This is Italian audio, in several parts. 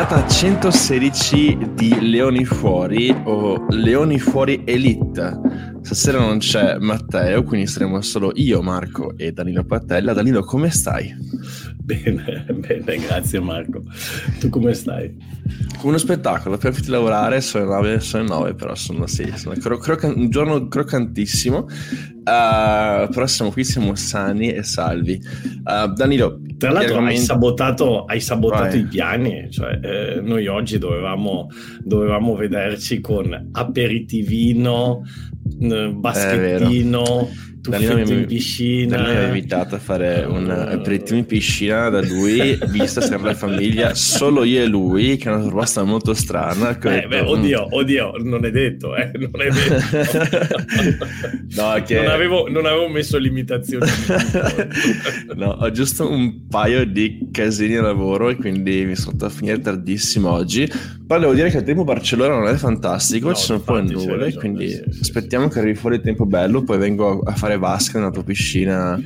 puntata 116 di Leoni Fuori o Leoni Fuori Elite. Stasera non c'è Matteo, quindi saremo solo io, Marco e Danilo Pattella. Danilo, come stai? Bene, bene, grazie Marco. Tu come stai? Uno spettacolo, per finito di lavorare, sono le 9, sono 9 però sono, sì, sono cro- croc- un giorno croccantissimo, uh, però siamo qui, siamo sani e salvi. Uh, Danilo, tra l'altro hai sabotato, hai sabotato i piani, cioè, eh, noi oggi dovevamo, dovevamo vederci con aperitivino, baschettino Mi, in piscina. Danilo mi ha invitato a fare un aperitivo in piscina da lui, vista sempre la famiglia, solo io e lui, che è una proposta molto strana. Eh, beh, oddio, oddio, non è detto, eh, non è detto. no, che... non, avevo, non avevo messo limitazioni. no, ho giusto un paio di casini a lavoro e quindi mi sono a finire tardissimo oggi. Poi devo dire che il tempo a Barcellona non è fantastico, no, ci sono un po' di nuvole, quindi sì, sì, aspettiamo sì. che arrivi fuori il tempo bello, poi vengo a fare vasca nella tua piscina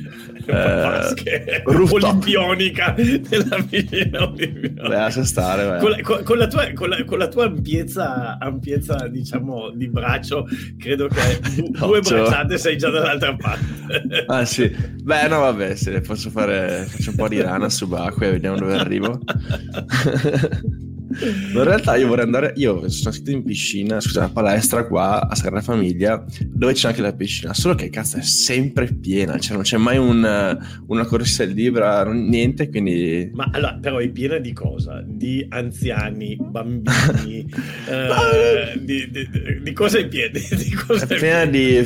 eh, olimpionica nella piscina olimpionica. lascia stare. Con, la, con, con, la tua, con, la, con, la, tua, ampiezza, ampiezza diciamo di braccio credo che du, due bracciate sei già dall'altra parte. Ah sì. Beh no vabbè se posso fare faccio un po' di rana subacquea vediamo dove arrivo in realtà io vorrei andare, io sono scritto in piscina, scusa, una palestra qua a Sagrada Famiglia, dove c'è anche la piscina, solo che cazzo è sempre piena, cioè non c'è mai un, una corsia libera, niente, quindi... Ma allora, però è piena di cosa? Di anziani, bambini, eh, di, di, di, cosa è piena? Di cosa è piena di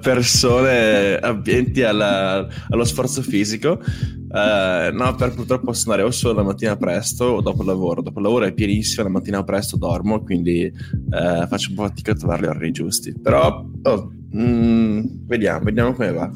persone abbienti alla, allo sforzo fisico. Uh, no, per purtroppo posso andare o solo la mattina presto o dopo il lavoro. Dopo il lavoro è pienissimo, la mattina presto dormo, quindi uh, faccio un po' fatica a trovare gli orari giusti. Però oh, mm, vediamo, vediamo come va.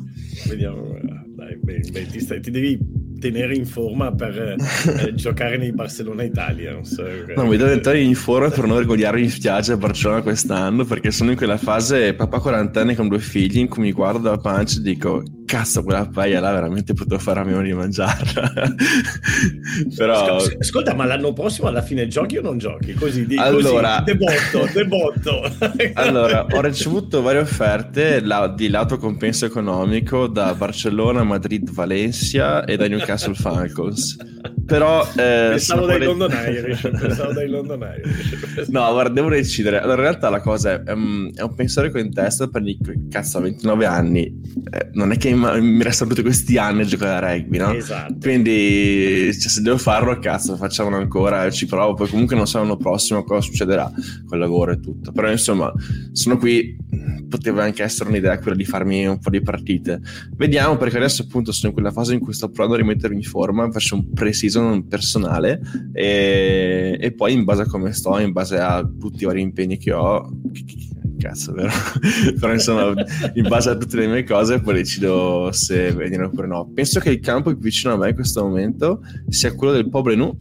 Vediamo va. Dai, beh, beh, ti, stai, ti devi tenere in forma per eh, giocare nei Barcellona Italia. So, no, mi devo entrare in forma per non vergognarmi in spiaggia a Barcellona quest'anno perché sono in quella fase papà quarantenne con due figli in cui mi guardo dalla pancia e dico cazzo quella paia là veramente potevo fare a meno di mangiarla. Però ascolta ma l'anno prossimo alla fine giochi o non giochi? Così di allora. debotto debotto allora ho ricevuto varie offerte la, di lato compenso economico da Barcellona Madrid Valencia e da Newcastle Falcons. Però eh, pensavo, dai London Irish, pensavo dai London Irish. No guarda devo decidere. Allora, in realtà la cosa è, um, è un pensiero che ho in testa per cazzo a 29 anni. Eh, non è che mi restano tutti questi anni a giocare a rugby, no? Esatto. Quindi cioè, se devo farlo, cazzo, facciamolo ancora, ci provo, poi comunque non so l'anno prossimo cosa succederà col lavoro e tutto. Però insomma, sono qui, poteva anche essere un'idea quella di farmi un po' di partite. Vediamo, perché adesso appunto sono in quella fase in cui sto provando a rimettermi in forma, faccio un pre-season personale e, e poi in base a come sto, in base a tutti i vari impegni che ho, cazzo, vero? Però insomma, in base a tutte le mie cose, poi decido se venire oppure no. Penso che il campo più vicino a me in questo momento sia quello del Poblenou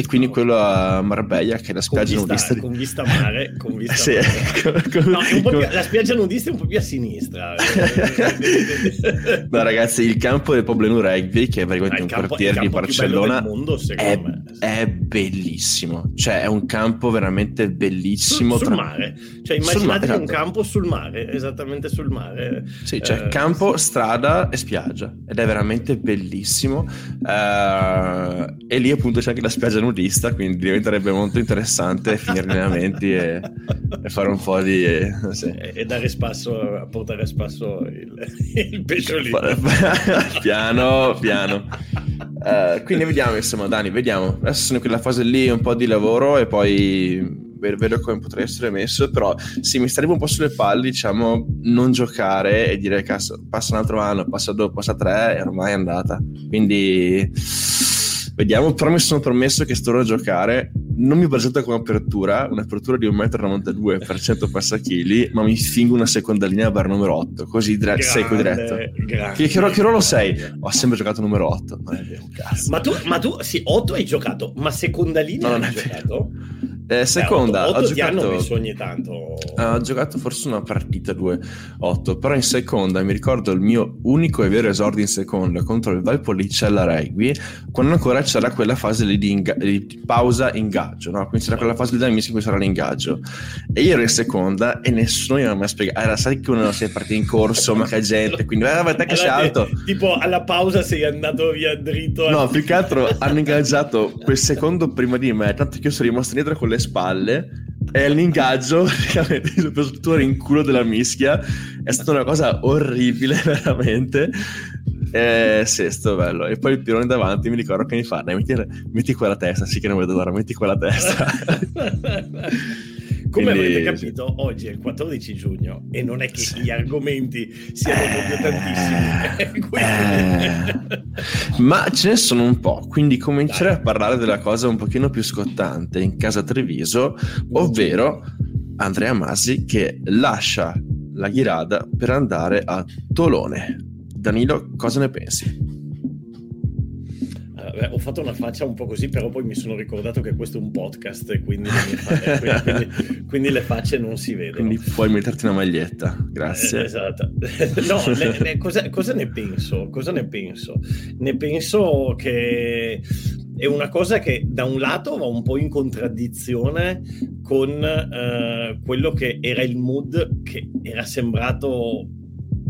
e quindi quello a Marbella che è la spiaggia con vista, nudista con vista mare, con vista sì, mare. Con, no, più, la spiaggia nudista è un po' più a sinistra. No ragazzi il campo del Poblenou Rugby che è veramente un campo, quartiere di Barcellona mondo, è, è, bellissimo. Cioè è un campo veramente bellissimo sul, sul tra... mare. Cioè immaginate mare, esatto. un campo sul mare esattamente sul mare. Sì cioè eh, campo, sì. strada e spiaggia. Ed è veramente bellissimo. Uh, e lì appunto c'è anche la spiaggia nudista nudista, quindi diventerebbe molto interessante finire gli allenamenti e, e, fare un po' di... Eh, sì. e, dare spasso, portare a spasso il, il pesciolino. piano, piano. Uh, quindi vediamo, insomma, Dani, vediamo. Adesso sono in quella fase lì, un po' di lavoro e poi vedo come potrei essere messo, però sì, mi starebbe un po' sulle palle, diciamo, non giocare e dire che passa un altro anno, passa due, passa tre e ormai è andata. Quindi Vediamo, però mi sono promesso che sto a giocare. Non mi presento come apertura, un'apertura di 1,92 m per 100 passachili, ma mi fingo una seconda linea per numero 8, così dire- secco diretto. Grande, che, che, che ruolo sei? Ho sempre giocato numero 8. Ma tu, ma tu, sì, 8 hai giocato, ma seconda linea no, non hai giocato? Eh, seconda, Beh, 8, 8 ho giocato... ogni tanto... Uh, ho giocato forse una partita 2-8, però in seconda mi ricordo il mio unico e vero esordio in seconda contro il Valpolicella Rugby, quando ancora c'era quella fase lì di, inga- di pausa ingaggio, no? Quindi c'era quella fase lì da mischia in cui c'era l'ingaggio. E io ero in seconda e nessuno mi aveva mai spiegato. Era, sai che uno si è partito in corso, ma che gente, quindi eh, te che sei alto. Tipo alla pausa sei andato via dritto. No, più che altro hanno ingaggiato quel secondo prima di me, tanto che io sono rimasto dietro con le spalle e l'ingaggio praticamente soprattutto in culo della mischia è stata una cosa orribile veramente eh, sì, sto bello. E poi il pirone davanti mi ricordo che mi fa: metti, metti quella testa, sì che non vedo l'ora, metti quella testa. Come Quindi... avete capito, oggi è il 14 giugno e non è che sì. gli argomenti siano proprio tantissimi. eh, ma ce ne sono un po', quindi comincerei a parlare della cosa un pochino più scottante in casa Treviso, ovvero Andrea Masi che lascia la Ghirada per andare a Tolone. Danilo, cosa ne pensi? Beh, ho fatto una faccia un po' così, però poi mi sono ricordato che questo è un podcast e quindi, quindi, quindi, quindi le facce non si vedono. Quindi puoi metterti una maglietta, grazie. Eh, esatto. no, le, le, cosa, cosa, ne penso? Cosa ne penso? Ne penso che è una cosa che da un lato va un po' in contraddizione con eh, quello che era il mood che era sembrato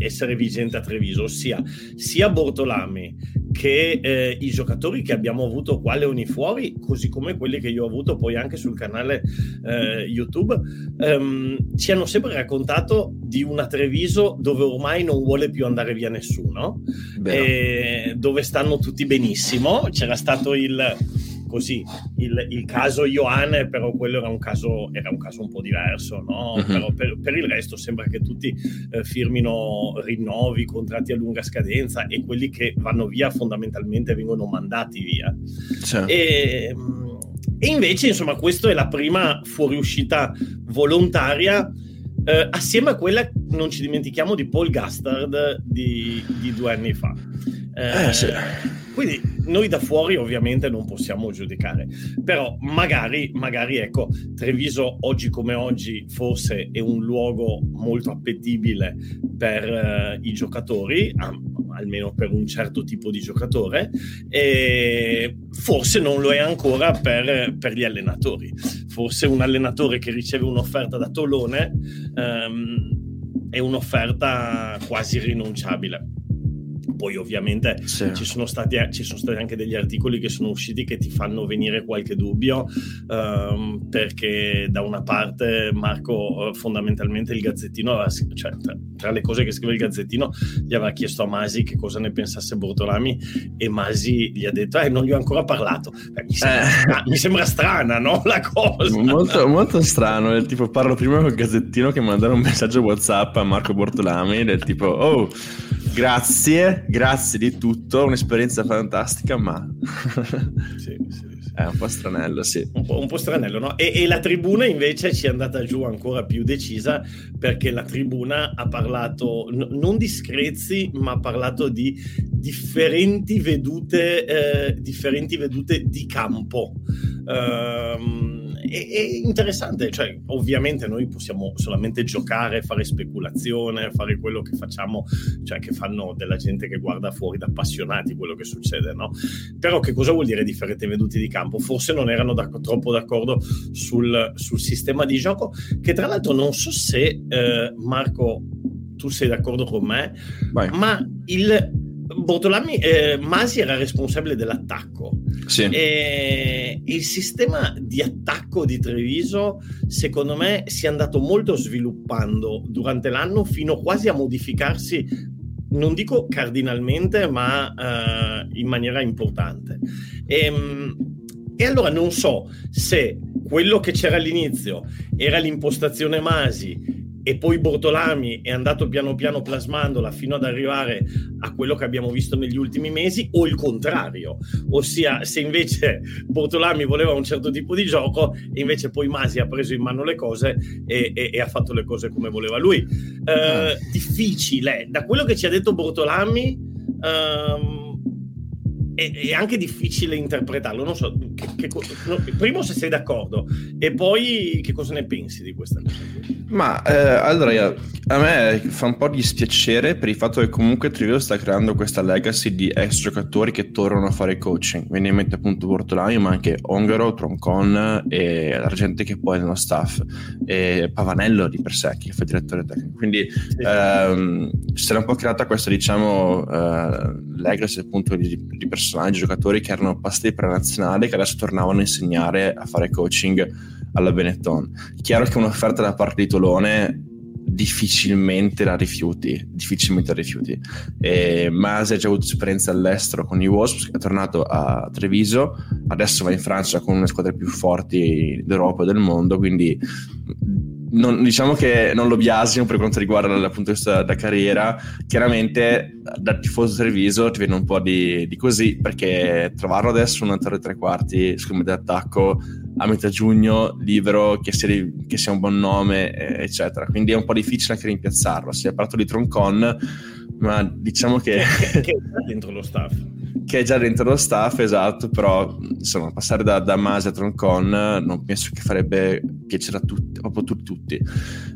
essere vigente a Treviso, ossia sia Bortolami che eh, i giocatori che abbiamo avuto qua Leoni fuori, così come quelli che io ho avuto poi anche sul canale eh, YouTube, ehm, ci hanno sempre raccontato di una Treviso dove ormai non vuole più andare via nessuno, dove stanno tutti benissimo. C'era stato il così il, il, caso Ioane però quello era un caso, era un, caso un po' diverso no? uh-huh. però per, per, il resto sembra che tutti eh, firmino rinnovi contratti a lunga scadenza e quelli che vanno via fondamentalmente vengono mandati via certo. e, e, invece insomma questa è la prima fuoriuscita volontaria eh, assieme a quella non ci dimentichiamo di Paul Gastard di, di due anni fa eh, eh, sì. Quindi noi da fuori ovviamente non possiamo giudicare, però magari, magari ecco, Treviso oggi come oggi forse è un luogo molto appetibile per uh, i giocatori, um, almeno per un certo tipo di giocatore, e forse non lo è ancora per, per gli allenatori. Forse un allenatore che riceve un'offerta da Tolone um, è un'offerta quasi rinunciabile poi ovviamente sì. ci, sono stati, ci, sono stati, anche degli articoli che sono usciti che ti fanno venire qualche dubbio um, perché da una parte Marco uh, fondamentalmente il Gazzettino aveva, cioè, tra, tra, le cose che scrive il Gazzettino gli aveva chiesto a Masi che cosa ne pensasse Bortolami e Masi gli ha detto eh non gli ho ancora parlato Beh, mi, sembra, eh. mi, sembra, strana no la cosa molto, molto strano del tipo parlo prima col Gazzettino che mandare un messaggio Whatsapp a Marco Bortolami del tipo oh grazie grazie di tutto, un'esperienza fantastica, ma... sì, sì. È un po' stranello, sì. Un po', un po stranello, no? E, e, la tribuna invece ci è andata giù ancora più decisa perché la tribuna ha parlato n- non di screzi, ma ha parlato di differenti vedute, eh, differenti vedute di campo. Um, è, è, interessante, cioè ovviamente noi possiamo solamente giocare, fare speculazione, fare quello che facciamo, cioè che fanno della gente che guarda fuori da appassionati quello che succede, no? Però che cosa vuol dire differenti veduti di campo? Forse non erano da, troppo d'accordo sul, sul, sistema di gioco, che tra l'altro non so se eh, Marco tu sei d'accordo con me, Vai. ma il Bortolami, eh, Masi era responsabile dell'attacco. Sì. E il sistema di attacco di Treviso, secondo me, si è andato molto sviluppando durante l'anno fino quasi a modificarsi, non dico cardinalmente, ma uh, in maniera importante. E, ehm, e allora non so se quello che c'era all'inizio era l'impostazione Masi e poi Bortolami è andato piano piano plasmandola fino ad arrivare a quello che abbiamo visto negli ultimi mesi o il contrario, ossia se invece Bortolami voleva un certo tipo di gioco e invece poi Masi ha preso in mano le cose e, e, e ha fatto le cose come voleva lui. Eh, difficile, da quello che ci ha detto Bortolami ehm, è, è, anche difficile interpretarlo. Non so, che, che, no, primo se sei d'accordo e poi che cosa ne pensi di questa cosa? Ma eh, allora, a me fa un po' dispiacere per il fatto che comunque Trivio sta creando questa legacy di ex giocatori che tornano a fare coaching. Viene in mente appunto Bortolami, ma anche Ongaro, Troncon e la gente che poi è nello staff, e Pavanello di per sé, che fa direttore tecnico. Quindi sì. ehm, si era un po' creata questa, diciamo, eh, legacy appunto di, di personaggi, giocatori che erano passati per la nazionale che adesso tornavano a insegnare a fare coaching alla Benetton. Chiaro che un'offerta da parte di Tolone difficilmente la rifiuti, difficilmente la rifiuti. E Masi ha già avuto esperienza all'estero con i Wasps, è tornato a Treviso, adesso va in Francia con una squadra più forti d'Europa e del mondo, quindi non, diciamo che non lo biasimo per quanto riguarda dal punto di vista della carriera. Chiaramente da tifoso Treviso ti viene un po' di, di così, perché trovarlo adesso un altro tre quarti, secondo me, d'attacco a metà giugno, libero, che sia, che sia un buon nome, eccetera. Quindi è un po' difficile anche rimpiazzarlo. Si è parlato di Troncon, ma diciamo che... che, che dentro lo staff che è già dentro lo staff, esatto, però insomma passare da, da Masi a Troncon non penso che farebbe piacere a tutti, proprio tutti. tutti.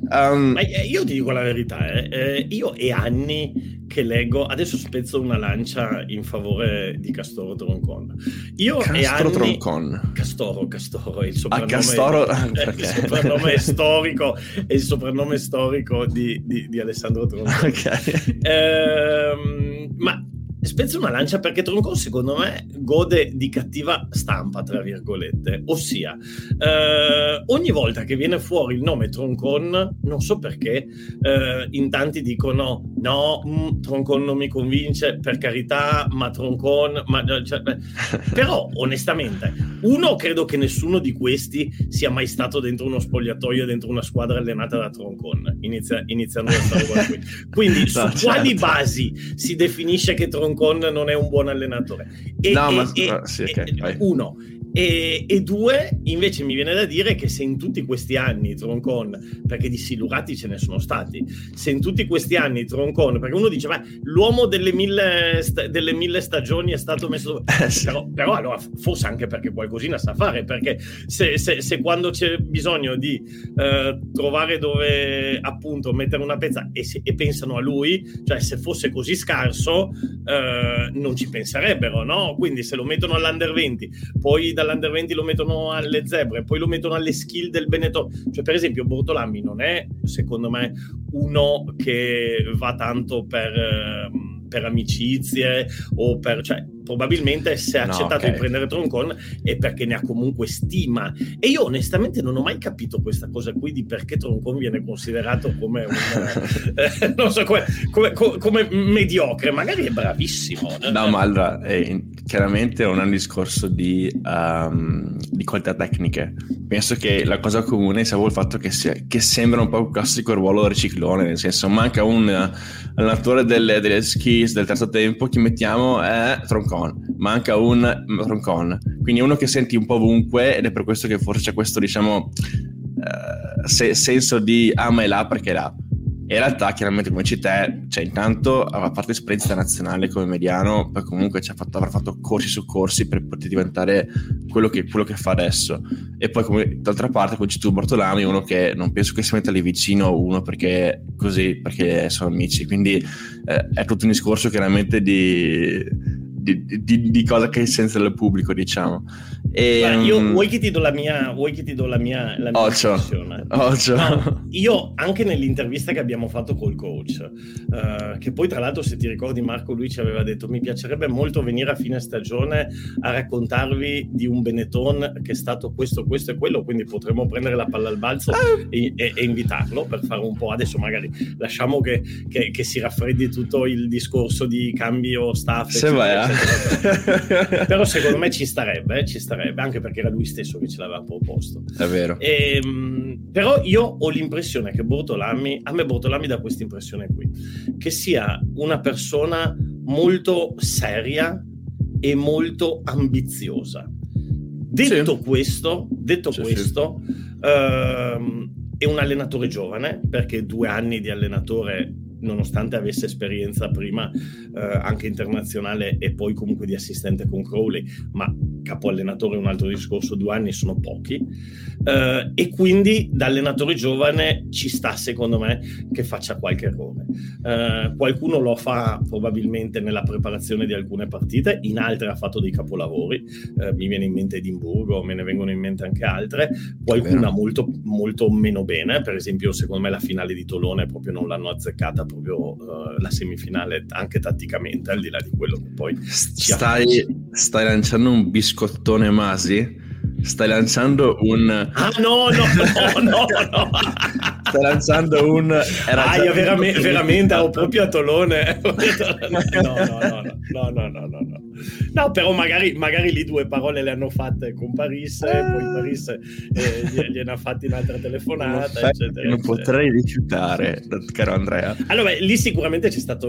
Um, Ma io ti dico la verità, eh, eh, io è anni che leggo, adesso spezzo una lancia in favore di Castoro Troncon. Io Castro è anni... Troncon. Castoro, Castoro, il soprannome, ah, Castoro... il soprannome storico, è il soprannome storico di, di, di Alessandro Troncon. Ok. Eh, ma spezzo una lancia perché Troncon secondo me gode di cattiva stampa tra virgolette. Ossia eh, ogni volta che viene fuori il nome Troncon non so perché eh, in tanti dicono no mh, mm, Troncon non mi convince per carità ma Troncon ma, cioè, però onestamente uno credo che nessuno di questi sia mai stato dentro uno spogliatoio dentro una squadra allenata da Troncon inizia, iniziando da qui. Quindi no, su certo. quali basi si definisce che Troncon Con non è un buon allenatore. E, no, e, ma, e, sì, okay, uno, e, e, due, invece mi viene da dire che se in tutti questi anni Troncon, perché di silurati ce ne sono stati, se in tutti questi anni Troncon, perché uno dice, beh, l'uomo delle mille, sta- delle mille stagioni è stato messo... Eh, però, però, allora forse anche perché qualcosina sa fare, perché se, se, se quando c'è bisogno di eh, trovare dove appunto mettere una pezza e, se, e, pensano a lui, cioè se fosse così scarso eh, non ci penserebbero, no? Quindi se lo mettono all'under 20, poi da dall'Under 20 lo mettono alle zebre, poi lo mettono alle skill del Benetton. Cioè, per esempio, Bortolami non è, secondo me, uno che va tanto per, ehm, per amicizie o per... Cioè, probabilmente se ha accettato no, okay. di prendere Troncon è perché ne ha comunque stima. E io onestamente non ho mai capito questa cosa qui di perché Troncon viene considerato come un eh, non so come, come, come, mediocre. Magari è bravissimo. No ma allora è, chiaramente non è un discorso di, um, di, qualità tecniche. Penso che la cosa comune sia il fatto che, sia, che sembra un po' un classico ruolo riciclone nel senso manca un allenatore delle, delle skis del terzo tempo chi mettiamo è Troncon manca un Troncon, quindi uno che senti un po' ovunque ed è per questo che forse c'è questo diciamo uh, se- senso di ah ma è là perché è là. In realtà, chiaramente, come dici te, cioè, intanto a parte esperienza internazionale come mediano, poi comunque fatto, avrà fatto corsi su corsi per poter diventare quello che, quello che fa adesso. E poi, come, d'altra parte, dici tu, Bortolami, uno che non penso che si metta lì vicino, uno perché così, perché sono amici. Quindi eh, è tutto un discorso chiaramente di di, di, di, cosa che è senza il pubblico, diciamo. E, Guarda, io um... vuoi che ti do la mia, vuoi che ti do la mia, la mia. Occhio. No, io anche nell'intervista che abbiamo fatto col coach, uh, che poi tra l'altro se ti ricordi Marco lui ci aveva detto mi piacerebbe molto venire a fine stagione a raccontarvi di un Benetton che è stato questo, questo e quello, quindi potremmo prendere la palla al balzo ah. e, e, e, invitarlo per fare un po'. Adesso magari lasciamo che, che, che si raffreddi tutto il discorso di cambio staff. Se vai, però secondo me ci starebbe, ci starebbe, anche perché era lui stesso che ce l'aveva proposto. È vero. E, ehm, però io ho l'impressione che Bortolami, a me Bortolami dà questa impressione qui, che sia una persona molto seria e molto ambiziosa. Detto sì. questo, detto sì, questo sì. Ehm, è un allenatore giovane, perché due anni di allenatore nonostante avesse esperienza prima eh, anche internazionale e poi comunque di assistente con Crowley, ma capo allenatore è un altro discorso, due anni sono pochi, eh, e quindi da allenatore giovane ci sta secondo me che faccia qualche errore. Eh, qualcuno lo fa probabilmente nella preparazione di alcune partite, in altre ha fatto dei capolavori, eh, mi viene in mente Edimburgo, me ne vengono in mente anche altre, qualcuna molto, molto meno bene, per esempio secondo me la finale di Tolone proprio non l'hanno azzeccata, proprio uh, la semifinale anche tatticamente, al di là di quello che poi... Stai, stai lanciando un biscottone Masi? Stai lanciando un... Ah no, no, no, no, no. Stai lanciando un... Era ah, io veramente, veramente ero proprio a Tolone. no, no, no, no, no, no, no, no. No, però magari, magari lì due parole le hanno fatte con Paris, eh. poi Paris eh, gliene ha fatti un'altra telefonata, eccetera. Non potrei rifiutare, caro Andrea. Allora, lì sicuramente c'è stata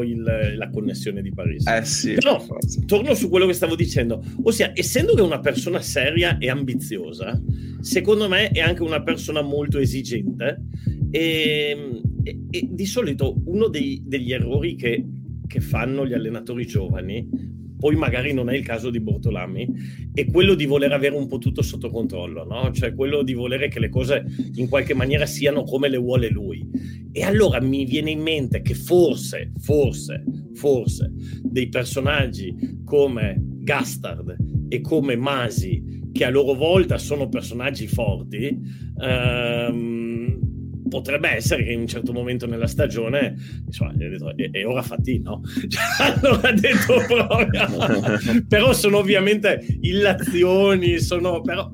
la connessione di Paris. Eh sì. Però, torno su quello che stavo dicendo. Ossia, essendo che è una persona seria e ambiziosa, secondo me è anche una persona molto esigente e, e, e di solito uno dei, degli errori che, che fanno gli allenatori giovani poi magari non è il caso di Bortolami, è quello di voler avere un po' tutto sotto controllo, no? cioè quello di volere che le cose in qualche maniera siano come le vuole lui. E allora mi viene in mente che forse, forse, forse dei personaggi come Gastard e come Masi, che a loro volta sono personaggi forti, ehm, potrebbe essere che in un certo momento nella stagione insomma, detto, è, è, ora fatti no? Cioè, allora detto proprio. Però sono ovviamente illazioni sono però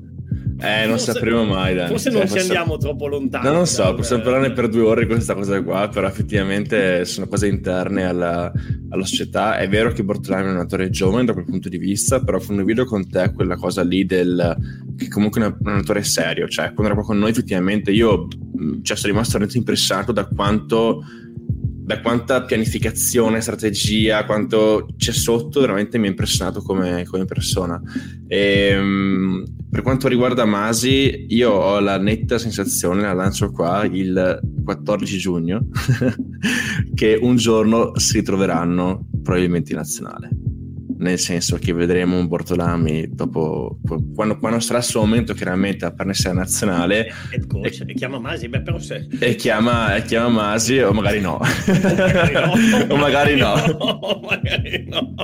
eh, non forse, sapremo mai. Dai. Forse cioè, non ci andiamo troppo lontano. No, non so, dal... possiamo parlarne per due ore di questa cosa qua, però effettivamente sono cose interne alla, alla società. È vero che Bortolami è un attore giovane da quel punto di vista, però condivido con te quella cosa lì del che comunque è un attore serio. Cioè, quando era qua con noi, effettivamente io cioè, sono rimasto veramente impressionato da quanto da quanta pianificazione, strategia, quanto c'è sotto, veramente mi ha impressionato come, come persona. E, um, per quanto riguarda Masi, io ho la netta sensazione, la lancio qua il 14 giugno, che un giorno si ritroveranno probabilmente in nazionale nel senso che vedremo un Bortolami dopo quando, quando sarà il suo momento chiaramente a parnessa nazionale. Coach, e, e, chiama Masi? Beh, però se... e, chiama, e chiama Masi o magari no. O magari no, o magari no. magari no,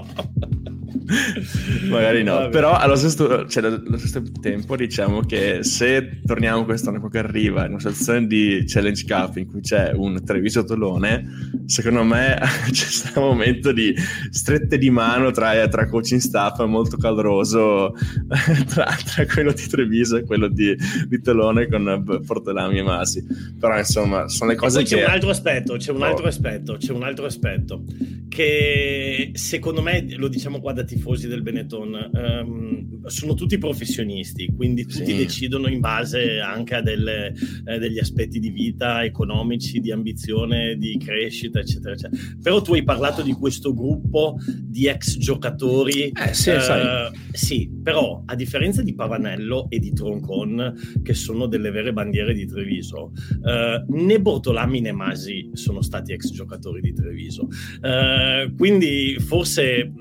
Vabbè. però allo stesso, cioè, allo stesso, tempo diciamo che se torniamo quest'anno che arriva in una situazione di Challenge Cup in cui c'è un Treviso Tolone, secondo me c'è stato un momento di strette di mano tra, tra coaching staff molto caloroso tra, tra, quello di Treviso e quello di, di Tolone con Portolami e Masi. Però insomma sono le cose che... C'è un altro aspetto, c'è un altro oh. aspetto, c'è un altro aspetto che secondo me, lo diciamo qua da tifosi del Benetton, um, sono tutti professionisti, quindi tutti sì. decidono in base anche a delle, eh, degli aspetti di vita economici, di ambizione, di crescita, eccetera, eccetera. Però tu hai parlato di questo gruppo di ex giocatori. Eh, sì, eh, sì, però a differenza di Pavanello e di Troncon, che sono delle vere bandiere di Treviso, eh, né Bortolami né Masi sono stati ex giocatori di Treviso. Eh, quindi forse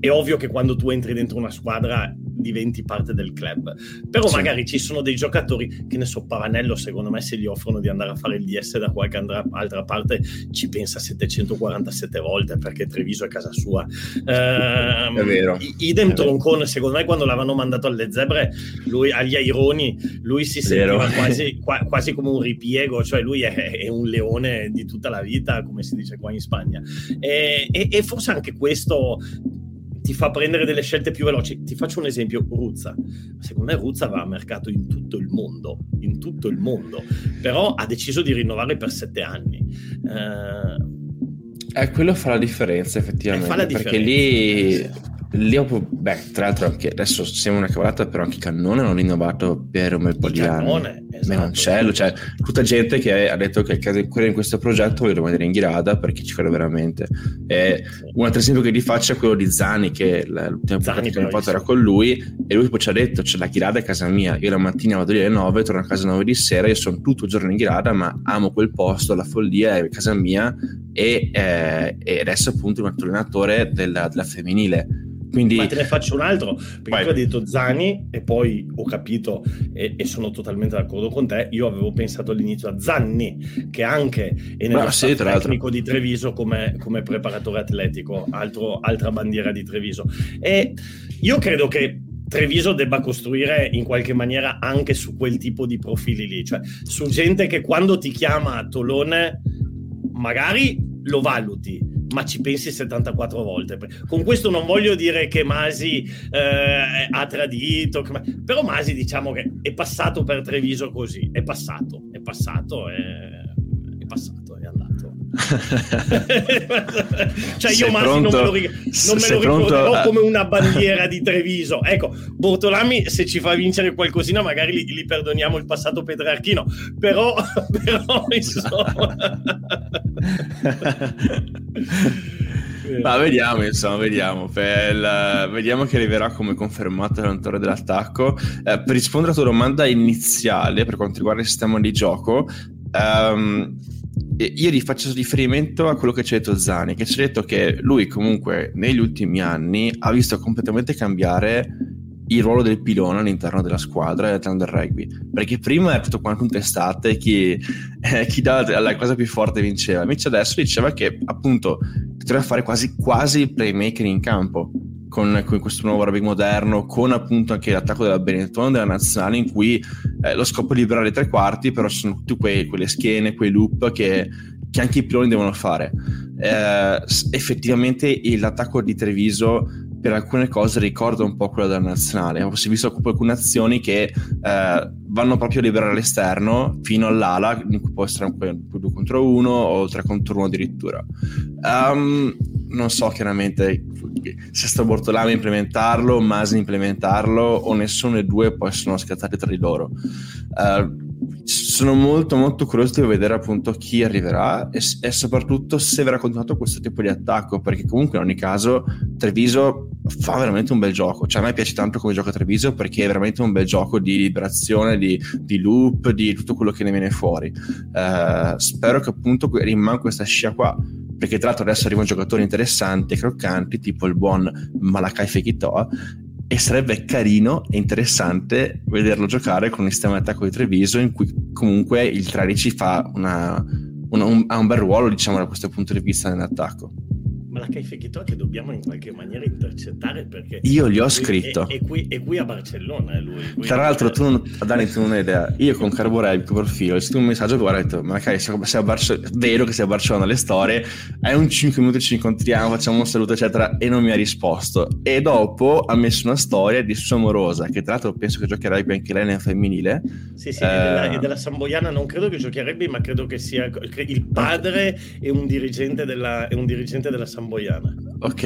è ovvio che quando tu entri dentro una squadra diventi parte del club. Però sì. magari ci sono dei giocatori che ne so, Pavanello, secondo me, se gli offrono di andare a fare il DS da qualche andra, altra parte, ci pensa 747 volte perché Treviso è casa sua. Ehm, è vero. Idem Troncone, secondo me, quando l'avevano mandato alle zebre, lui, agli aironi, lui si sentiva quasi, qua, quasi, come un ripiego, cioè lui è, è, un leone di tutta la vita, come si dice qua in Spagna. e, e, e forse anche questo ti fa prendere delle scelte più veloci. Ti faccio un esempio, Ruzza. Secondo me Ruzza va a mercato in tutto il mondo, in tutto il mondo, però ha deciso di rinnovare per sette anni. Eh, eh quello fa la differenza effettivamente, eh, fa la differenza. perché lì... lì ho, beh, tra l'altro anche adesso sembra una cavolata, però anche Cannone hanno rinnovato per un bel po' di Cannone, anni. esatto. Menoncello, cioè tutta gente che ha detto che quello in questo progetto vuole rimanere in grada perché ci crede veramente. E un altro esempio che gli faccio è quello di Zani, che l'ultima volta che abbiamo fatto era con lui, e lui poi ci ha detto: C'è la Ghirada a casa mia. Io la mattina vado lì alle 9, torno a casa alle 9 di sera. Io sono tutto il giorno in Ghirada, ma amo quel posto, la follia è casa mia. E, eh, e adesso, appunto, è un allenatore della, della femminile quindi... Ma te ne faccio un altro, perché Vai. tu hai detto Zani e poi ho capito e, e, sono totalmente d'accordo con te, io avevo pensato all'inizio a Zanni, che anche è nello sì, tecnico di Treviso come, come preparatore atletico, altro, altra bandiera di Treviso. E io credo che Treviso debba costruire in qualche maniera anche su quel tipo di profili lì, cioè su gente che quando ti chiama a Tolone magari lo valuti, ma ci pensi 74 volte. Con questo non voglio dire che Masi eh, ha tradito, però Masi diciamo che è passato per Treviso così, è passato, è passato, è, andato. cioè io Masi non me lo, ri- non me lo ricorderò a... come una bandiera di Treviso. Ecco, Bortolami se ci fa vincere qualcosina magari gli, gli perdoniamo il passato petrarchino, però, però insomma... Ma vediamo, insomma, vediamo. Il, vediamo che arriverà come confermato l'allenatore dell'attacco. Eh, per rispondere alla tua domanda iniziale per quanto riguarda il sistema di gioco, um, io gli faccio riferimento a quello che ci ha detto Zani, che ci ha detto che lui comunque negli ultimi anni ha visto completamente cambiare il ruolo del pilone all'interno della squadra e all'interno del rugby. Perché prima era tutto quanto un testate chi, eh, chi dava la cosa più forte vinceva. Invece adesso diceva che appunto doveva fare quasi quasi playmaker in campo con, con, questo nuovo rugby moderno con appunto anche l'attacco della Benetton della nazionale in cui eh, lo scopo è liberare i tre quarti però ci sono tutte quei, quelle schiene quei loop che, che anche i piloni devono fare. Eh, effettivamente l'attacco di Treviso per alcune cose ricorda un po' quello della nazionale. Ho visto alcune azioni che eh, vanno proprio a liberare l'esterno fino all'ala, in cui può essere un 2 contro 1 o 3 contro 1 addirittura. Um, non so chiaramente se sta Bortolami implementarlo, Masi implementarlo o nessuno dei due possono scattare tra di loro. Uh, sono molto molto curioso di vedere appunto chi arriverà e, e, soprattutto se verrà continuato questo tipo di attacco perché comunque in ogni caso Treviso fa veramente un bel gioco. Cioè a me piace tanto come gioca Treviso perché è veramente un bel gioco di liberazione di, di loop di tutto quello che ne viene fuori. Uh, spero che appunto rimanga questa scia qua perché tra l'altro adesso arrivano giocatori interessanti e croccanti tipo il buon Malakai Fekitoa e sarebbe carino e interessante vederlo giocare con un sistema di attacco di Treviso in cui comunque il 13 fa una, una, un, ha un bel ruolo diciamo da questo punto di vista nell'attacco ma la Caifechitoa che dobbiamo in qualche maniera intercettare perché io gli ho scritto. è, è, qui, è qui, a Barcellona è lui, tra l'altro tu non, Dani tu non hai idea. Io con Carborelli il tuo profilo ho scritto un messaggio guarda ho detto ma Kai sei a Barcellona vero che sei a Barcellona le storie hai un 5 minuti ci incontriamo facciamo un saluto eccetera e non mi ha risposto. E dopo ha messo una storia di sua amorosa che tra l'altro penso che giocherebbe anche lei nel femminile. Sì sì eh... è, della, è della Samboiana non credo che giocherebbe ma credo che sia il padre è un dirigente della, è un dirigente della Samboiana Samboiana. Ok,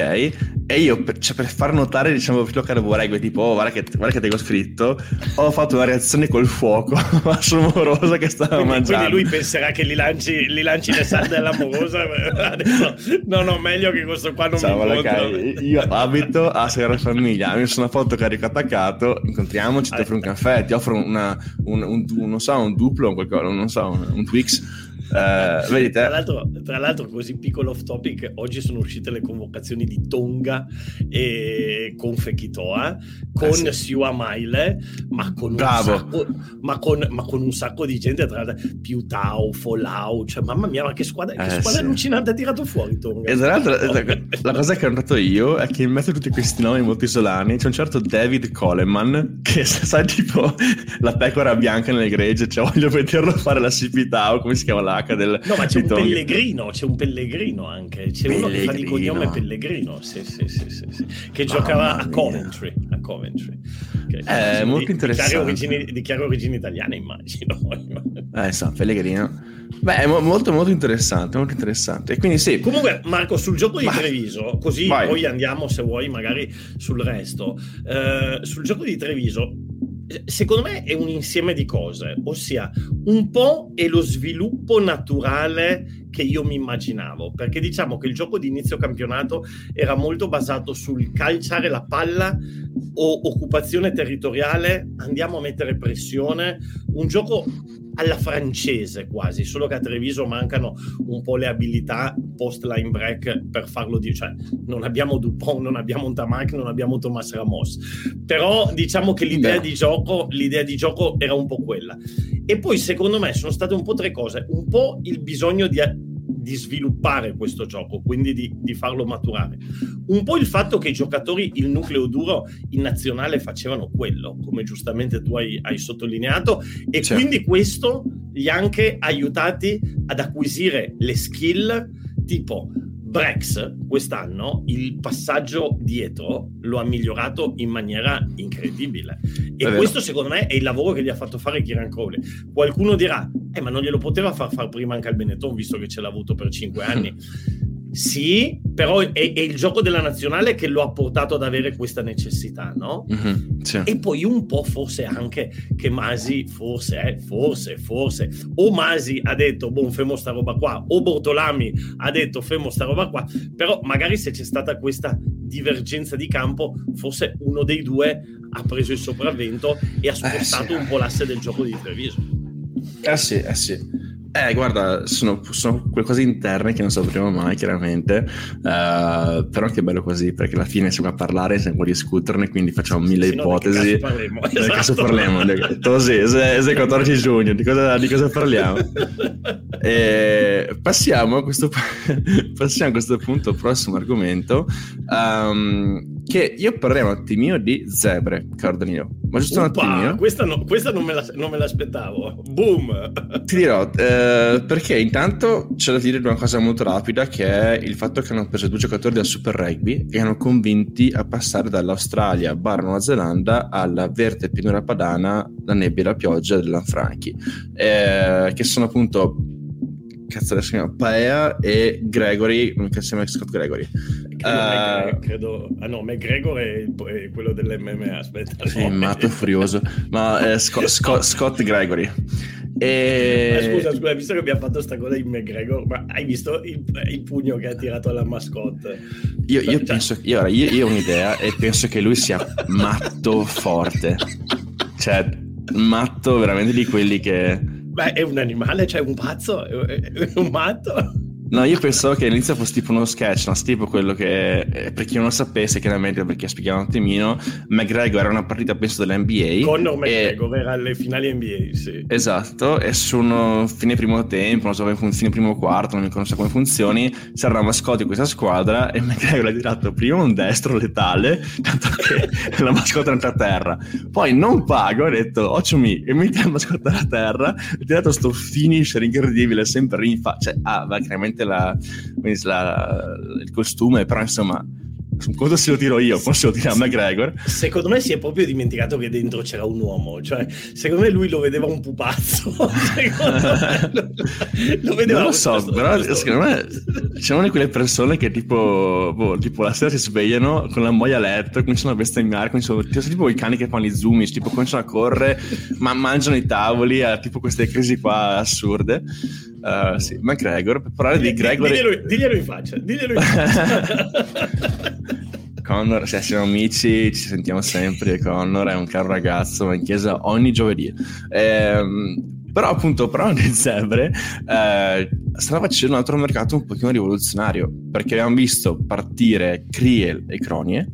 e io per, cioè, per far notare, diciamo, che vorrei, tipo, oh, guarda che, guarda che ti ho scritto, ho fatto una reazione col fuoco, ma sono amorosa che stava quindi, mangiando. Quindi lui penserà che li lanci, li lanci le salde all'amorosa, adesso, no, no, meglio che questo qua non Ciao, mi incontro. Io abito a Sagrada Famiglia, mi sono foto carico attaccato, incontriamoci, ti offro un caffè, ti offro una, un, un, un, non so, un duplo, un qualcosa, non so, un, un Twix Uh, vedete? Tra l'altro, tra l'altro, così piccolo off topic, oggi sono uscite le convocazioni di Tonga e con Fekitoa, con eh sì. Siua Maile, ma con, sacco, ma, con, ma con, un sacco, di gente, tra l'altro Piutau, Folau, cioè mamma mia, ma che squadra, che eh, squadra sì. allucinante ha tirato fuori Tonga. E tra l'altro, la cosa che ho notato io è che in mezzo a tutti questi nomi molto isolani c'è un certo David Coleman che sa tipo la pecora bianca nel gregge, cioè voglio vederlo fare la Sipitao, come si chiama là? Polacca del No, ma c'è un Pellegrino, c'è un Pellegrino anche, c'è Pellegrino. uno che fa di cognome Pellegrino, sì, sì, sì, sì, che giocava a Coventry, a Coventry. È eh, molto di, interessante. Di chiare, origini, di chiare origini italiane, immagino. eh, sa, Pellegrino. Beh, è molto molto interessante, molto interessante. quindi sì. Comunque, Marco, sul gioco di Treviso, così Vai. poi andiamo, se vuoi, magari sul resto. Uh, sul gioco di Treviso, secondo me è un insieme di cose, ossia un po' è lo sviluppo naturale che io mi immaginavo, perché diciamo che il gioco di inizio campionato era molto basato sul calciare la palla o occupazione territoriale, andiamo a mettere pressione, un gioco alla francese quasi, solo che a Treviso mancano un po' le abilità post line break per farlo di, cioè non abbiamo Dupont, non abbiamo un Tamac, non abbiamo Thomas Ramos. Però diciamo che l'idea di gioco, l'idea di gioco era un po' quella. E poi secondo me sono state un po' tre cose, un po' il bisogno di di sviluppare questo gioco, quindi di, di, farlo maturare. Un po' il fatto che i giocatori, il nucleo duro in nazionale facevano quello, come giustamente tu hai, hai sottolineato, e certo. quindi questo li ha anche aiutati ad acquisire le skill tipo Brex quest'anno il passaggio dietro lo ha migliorato in maniera incredibile e questo secondo me è il lavoro che gli ha fatto fare Kieran Crowley qualcuno dirà eh ma non glielo poteva far fare prima anche al Benetton visto che ce l'ha avuto per cinque anni Sì, però è, è, il gioco della nazionale che lo ha portato ad avere questa necessità, no? Mm-hmm, sì. E poi un po' forse anche che Masi, forse, eh, forse, forse, o Masi ha detto, boh, femo sta roba qua, o Bortolami ha detto, femo sta roba qua, però magari se c'è stata questa divergenza di campo, forse uno dei due ha preso il sopravvento e ha spostato eh, sì. un po' l'asse del gioco di Treviso. Eh sì, eh sì. Eh, guarda, sono, sono quelle cose interne che non sapremo mai, chiaramente. Uh, però anche bello così, perché alla fine siamo a parlare, siamo a discuterne, quindi facciamo mille sì, ipotesi. No, di che esatto. caso parliamo? Così, è il 14 giugno, di cosa, di cosa parliamo? passiamo, a questo, passiamo a questo punto al prossimo argomento. Um, che io parlerei un attimino di zebre, caro Danilo. Ma giusto Upa, un attimino. Questa, no, questa non, me la, non, me l'aspettavo. Boom! Ti dirò, eh, perché intanto c'è da dire una cosa molto rapida che è il fatto che hanno preso due giocatori del Super Rugby e hanno convinti a passare dall'Australia barra Nuova Zelanda alla verde pianura padana, la nebbia e la pioggia dell'Anfranchi, eh, che sono appunto cazzo adesso si chiama Paea e Gregory, si chiama Scott Gregory. Credo, uh, credo, ah no, McGregor è, è quello dell'MMA, aspetta. Sì, no. matto furioso, ma eh, Scott, Scott, Scott Gregory. E... Ma scusa, scusa, visto che abbiamo fatto sta cosa di McGregor, ma hai visto il, il pugno che ha tirato alla mascotte? Io, io cioè... penso, io, io, io ho un'idea e penso che lui sia matto forte. Cioè, matto veramente di quelli che Beh, è un animale, cioè un pazzo, è un matto. No, io pensavo che all'inizio fosse tipo uno sketch, no? tipo quello che, eh, per chi non lo sapesse, chiaramente perché spiegavo un attimino, McGregor era una partita penso dell'NBA. Connor McGregor era alle finali NBA, sì. Esatto, e su uno fine primo tempo, non so come funzioni, primo quarto, non mi conosco come funzioni, c'era una mascotte di questa squadra e McGregor ha tirato prima un destro letale, tanto che la mascotte è andata a terra. Poi non pago, ha detto, occiumi, e metti la mascotte a terra, ha tirato sto finisher incredibile, sempre in faccia, cioè, ah, va chiaramente la, la, il costume, però insomma cosa se lo tiro io, forse lo tira McGregor. Secondo me si è proprio dimenticato che dentro c'era un uomo, cioè secondo me lui lo vedeva un pupazzo, lo vedeva Non lo so, però questo. secondo me c'è una di quelle persone che tipo, boh, tipo la sera si svegliano con la moglie a letto, cominciano a bestemmiare, cominciano, tipo i cani che fanno i zoom, tipo cominciano a correre, ma mangiano i tavoli, a tipo queste crisi qua assurde. Uh, sì, McGregor, per parlare di Gregor... Diglielo, diglielo in faccia, diglielo in faccia. Connor, se siamo amici, ci sentiamo sempre. Connor è un caro ragazzo, va in chiesa ogni giovedì. Ehm, però appunto parlando di zebre eh, stava facendo un altro mercato un pochino rivoluzionario perché abbiamo visto partire Kriel e Cronie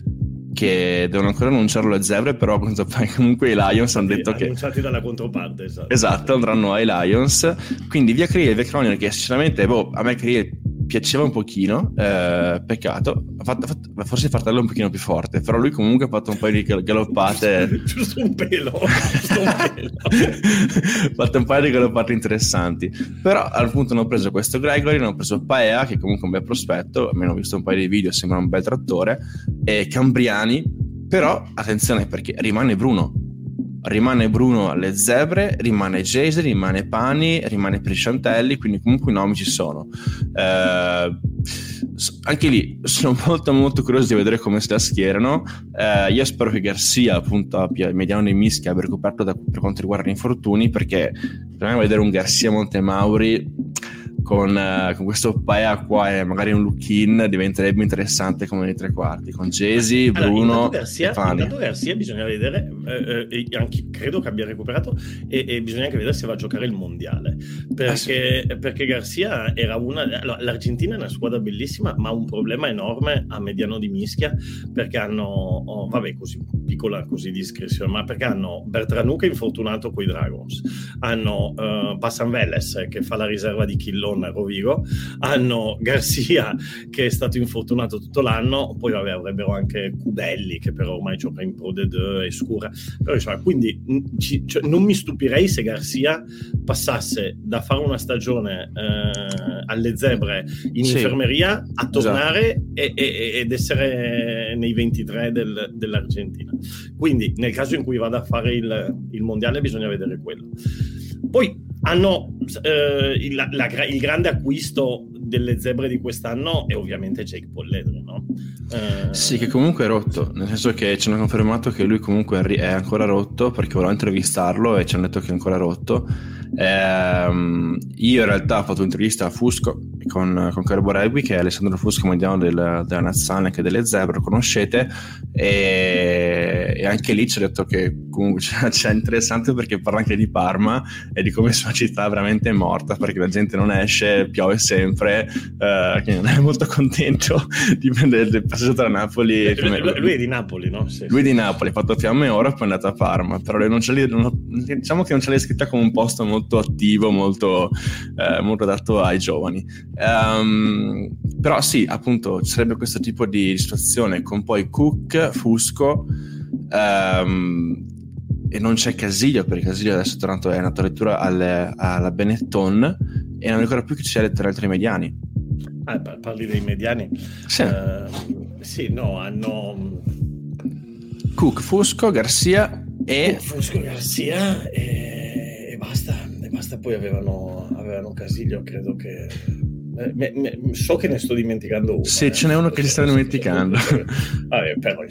che devono ancora annunciarlo le zebre, però comunque i Lions hanno detto che... Annunciati dalla controparte, esatto. Esatto, andranno ai Lions. Quindi via Kriel e via Cronier, che sinceramente, boh, a me Kriel piaceva un pochino, eh, peccato, ha fatto, ha fatto, forse il fratello è un pochino più forte, però lui comunque ha fatto un paio di galoppate. giusto un pelo, giusto un pelo. ha fatto un paio di galoppate interessanti, però al punto hanno preso questo Gregory, hanno preso Paea, che comunque è un bel prospetto, almeno ho visto un paio di video, sembra un bel trattore, e Cambriani, Però attenzione perché rimane Bruno. Rimane Bruno alle zebre, rimane Jayce, rimane Pani, rimane Prisciantelli, quindi comunque i nomi ci sono. Eh, anche lì sono molto molto curioso di vedere come si la schierano. Eh, io spero che Garcia, appunto, abbia mediano dei mischi abbia ricoperto da, per quanto riguarda gli infortuni, perché per me vedere un Garcia Montemauri con, uh, con questo Paea qua e magari un look-in diventerebbe interessante come nei tre quarti. Con Jesi, Bruno allora, Garcia, intanto Garcia bisogna vedere eh, eh, anche, credo che abbia recuperato e, e, bisogna anche vedere se va a giocare il mondiale. Perché, ah, sì. perché Garcia era una allora, l'Argentina è una squadra bellissima ma ha un problema enorme a mediano di mischia perché hanno oh, vabbè così piccola così discrezione ma perché hanno Bertranuca infortunato con i Dragons hanno uh, Passan Vélez che fa la riserva di Killon con Rovigo, hanno Garcia che è stato infortunato tutto l'anno, poi vabbè, avrebbero anche Cudelli che però ormai gioca in Pro 2 e scura. Però, insomma, quindi ci, cioè, non mi stupirei se Garcia passasse da fare una stagione eh, alle zebre in sì. infermeria a tornare esatto. e, e, ed essere nei 23 del, dell'Argentina. Quindi nel caso in cui vada a fare il, il mondiale bisogna vedere quello. Poi hanno eh, il, la, il, grande acquisto delle zebre di quest'anno è ovviamente Jake Polledro, no? Eh... Sì, che comunque è rotto, nel senso che ci hanno confermato che lui comunque è ancora rotto perché volevo intervistarlo e ci hanno detto che è ancora rotto. Eh, io in realtà ho fatto un'intervista a Fusco con, con Carbo Regui, che è Alessandro Fusco, mondiale del, della Nazzana che delle zebre, conoscete, e, e, anche lì ci ha detto che comunque c'è, c'è, interessante perché parla anche di Parma e di come sia una città veramente morta perché la gente non esce, piove sempre, eh, che non è molto contento di prendere il passaggio tra Napoli lui, lui, lui, è di Napoli, no? Sì, lui è di Napoli, ha fatto fiamme e ora poi è andato a Parma, però non ce non, diciamo che non ce l'hai scritta come un posto molto attivo, molto, eh, molto adatto ai giovani. Um, però sì, appunto, ci sarebbe questo tipo di situazione con poi Cook, Fusco um, e non c'è Casiglio perché Casiglio adesso è tornato, è andato addirittura alla Benetton e non ricordo più che sia tra altri mediani. Ah, parli dei mediani? Sì. Uh, sì, no, hanno... Cook, Fusco, Garcia e... Fusco, Garcia e, e basta. E basta, poi avevano, avevano Casiglio, credo che me, me, so che ne sto dimenticando uno. Sì, eh. ce n'è uno che si sta dimenticando. Vabbè, però,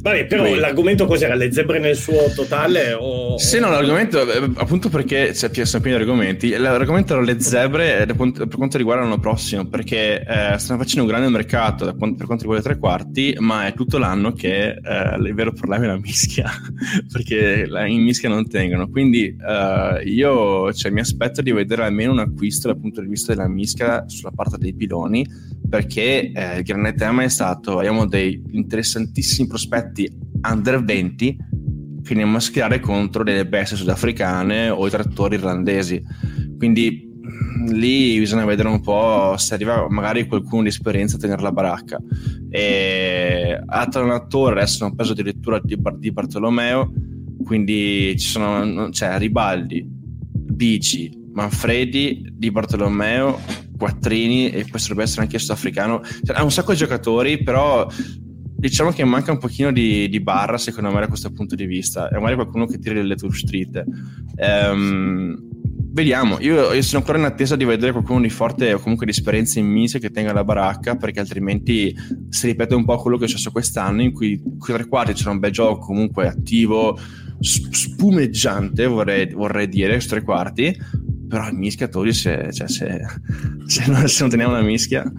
Vabbè, però Quindi. l'argomento cos'era? Le zebre nel suo totale? O... Sì, no, l'argomento, eh, appunto perché cioè, sono pieni di argomenti, l'argomento era le zebre per quanto riguarda l'anno prossimo, perché eh, stanno facendo un grande mercato per quanto riguarda i tre quarti, ma è tutto l'anno che eh, il vero problema è la mischia, perché in mischia non tengono. Quindi eh, io cioè, mi aspetto di vedere almeno un acquisto dal punto di vista della mischia sulla sulla parte dei piloni perché eh, il grande tema è stato abbiamo dei interessantissimi prospetti under 20 che andiamo a schierare contro delle bestie sudafricane o i trattori irlandesi. Quindi lì bisogna vedere un po' se arriva magari qualcuno di esperienza a tenere la baracca. E Atlantore adesso hanno preso addirittura di, di Bartolomeo quindi ci sono cioè Ribaldi Bici Manfredi Di Bartolomeo Quattrini e potrebbe essere anche sudafricano. Cioè, ha un sacco di giocatori, però diciamo che manca un pochino di, di, barra secondo me da questo punto di vista. E magari qualcuno che tiri le tour street. Um, vediamo, io, io, sono ancora in attesa di vedere qualcuno di forte o comunque di esperienza in mise che tenga la baracca, perché altrimenti si ripete un po' quello che è successo quest'anno, in cui tre quarti c'era un bel gioco comunque attivo, spumeggiante, vorrei, vorrei dire, su tre quarti però il mischia togli se, cioè, se, se, non, se, non, teniamo una mischia.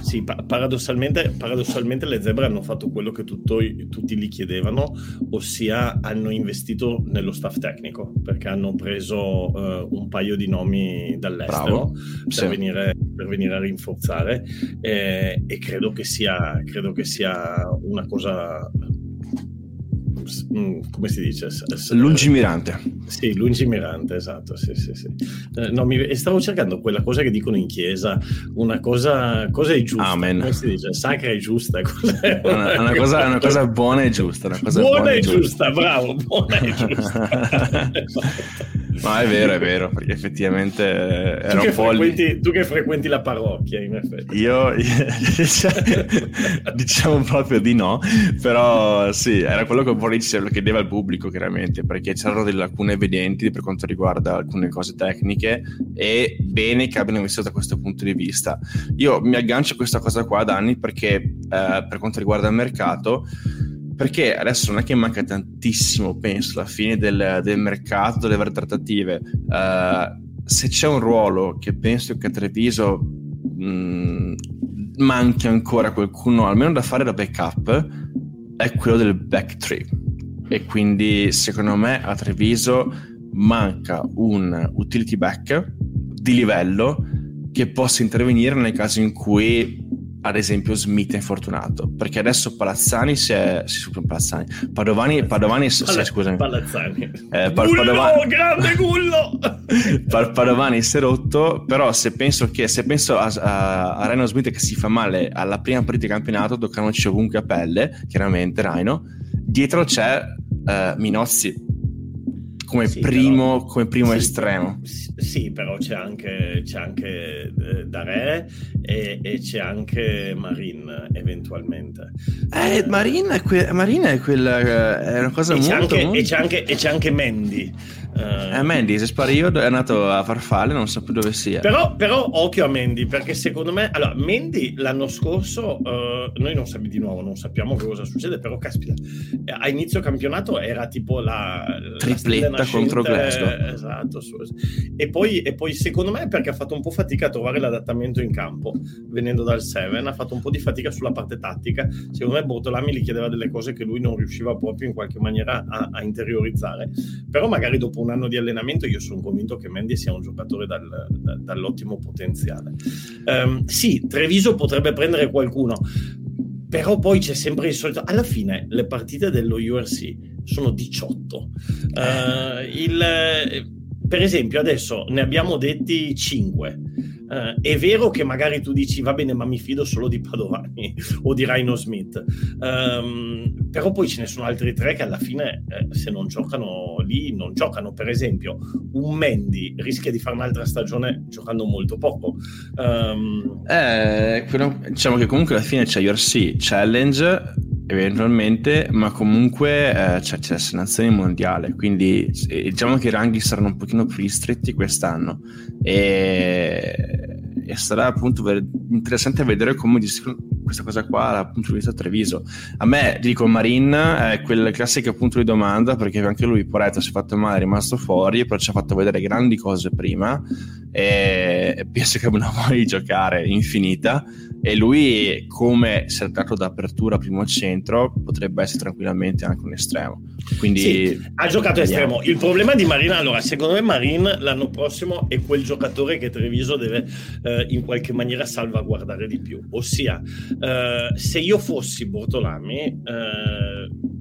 Sì, pa- paradossalmente, paradossalmente, le zebre hanno fatto quello che tutto, tutti gli chiedevano ossia hanno investito nello staff tecnico perché hanno preso uh, un paio di nomi dall'estero per, sì. venire, per, venire, a rinforzare e, e credo, che sia, credo che sia una cosa Mm, come si dice? Lungimirante. Sì, lungimirante, esatto. Sì, sì, sì. Eh, no, mi, stavo cercando quella cosa che dicono in chiesa, una cosa, cosa è giusta. Amen. Come si dice? Sacra e giusta. È una, una, cosa, una, cosa, buona e giusta. buona, buona, e giusta, giusta, bravo, buona e giusta. Ma è vero, è vero, perché effettivamente era tu un po' lì... Tu che frequenti la parrocchia, in effetti. Io, diciamo proprio di no, però sì, era quello che un po' lo chiedeva al pubblico, chiaramente, perché c'erano delle lacune evidenti per quanto riguarda alcune cose tecniche e bene che abbiano visto da questo punto di vista. Io mi aggancio a questa cosa qua da anni perché eh, per quanto riguarda il mercato perché adesso non è che manca tantissimo, penso, alla fine del, del mercato, delle varie trattative. Uh, se c'è un ruolo che penso che a Treviso mh, manchi ancora qualcuno, almeno da fare da backup, è quello del back tree. E quindi secondo me a Treviso manca un utility back di livello che possa intervenire nel caso in cui ad esempio Smith è infortunato perché adesso Palazzani si è si, Palazzani. Padovani Padovani Pala, sì, scusami. Palazzani. Eh, pa- Gullo, Padovani, grande Gullo! Pa- Padovani si è rotto però se penso che se penso a, a, a Reno Smith che si fa male alla prima partita di campionato toccandoci ovunque a pelle chiaramente Rhino dietro c'è uh, Minozzi. Come sì, primo, però, come primo sì, estremo. Sì, però c'è anche, c'è anche eh, Dare e, e, c'è anche Marin eventualmente. Eh, Marin è, que- Marin è quella è una cosa e molto, c'è anche, molto... E, c'è anche, e c'è anche Mandy. Uh, eh, Mandy, se sparivo è nato a Farfalle, non so più dove sia. Però, però occhio a Mandy, perché secondo me... Allora, Mandy l'anno scorso, uh, noi non sappiamo di nuovo, non sappiamo cosa succede, però caspita, a inizio campionato era tipo la... Tripletta la contro Glasgow. Esatto. E poi, e poi secondo me perché ha fatto un po' fatica a trovare l'adattamento in campo, venendo dal Seven, ha fatto un po' di fatica sulla parte tattica. Secondo me Bortolami gli chiedeva delle cose che lui non riusciva proprio in qualche maniera a, a interiorizzare. Però magari dopo un anno di allenamento io sono convinto che Mendy sia un giocatore dal, da, dall'ottimo potenziale. Um, sì, Treviso potrebbe prendere qualcuno, però poi c'è sempre il solito... Alla fine le partite dello URC sono 18. Uh, eh, il, per esempio adesso ne abbiamo detti 5 Uh, è vero che magari tu dici va bene, ma mi fido solo di Padovani o di Rhino Smith, um, però poi ce ne sono altri tre che alla fine, eh, se non giocano lì, non giocano. Per esempio, un Mendy rischia di fare un'altra stagione giocando molto poco. Um, eh, quello, diciamo che comunque alla fine c'è URC Challenge eventualmente, ma comunque eh, c'è, c'è l'assegnazione mondiale, quindi eh, diciamo che i ranghi saranno un pochino più ristretti quest'anno e, e sarà appunto ver- interessante vedere come gestiscono questa cosa qua dal punto di vista Treviso. A me, dico, Marin è quel classico punto di domanda perché anche lui, Poretto, si è fatto male, è rimasto fuori, però ci ha fatto vedere grandi cose prima e penso che abbia una voglia di giocare infinita e lui come si è dato d'apertura primo centro potrebbe essere tranquillamente anche un estremo. Quindi sì, ha giocato estremo. Il problema di Marin allora secondo me Marin l'anno prossimo è quel giocatore che Treviso deve eh, in qualche maniera salvaguardare di più. Ossia eh, se io fossi Bortolami eh,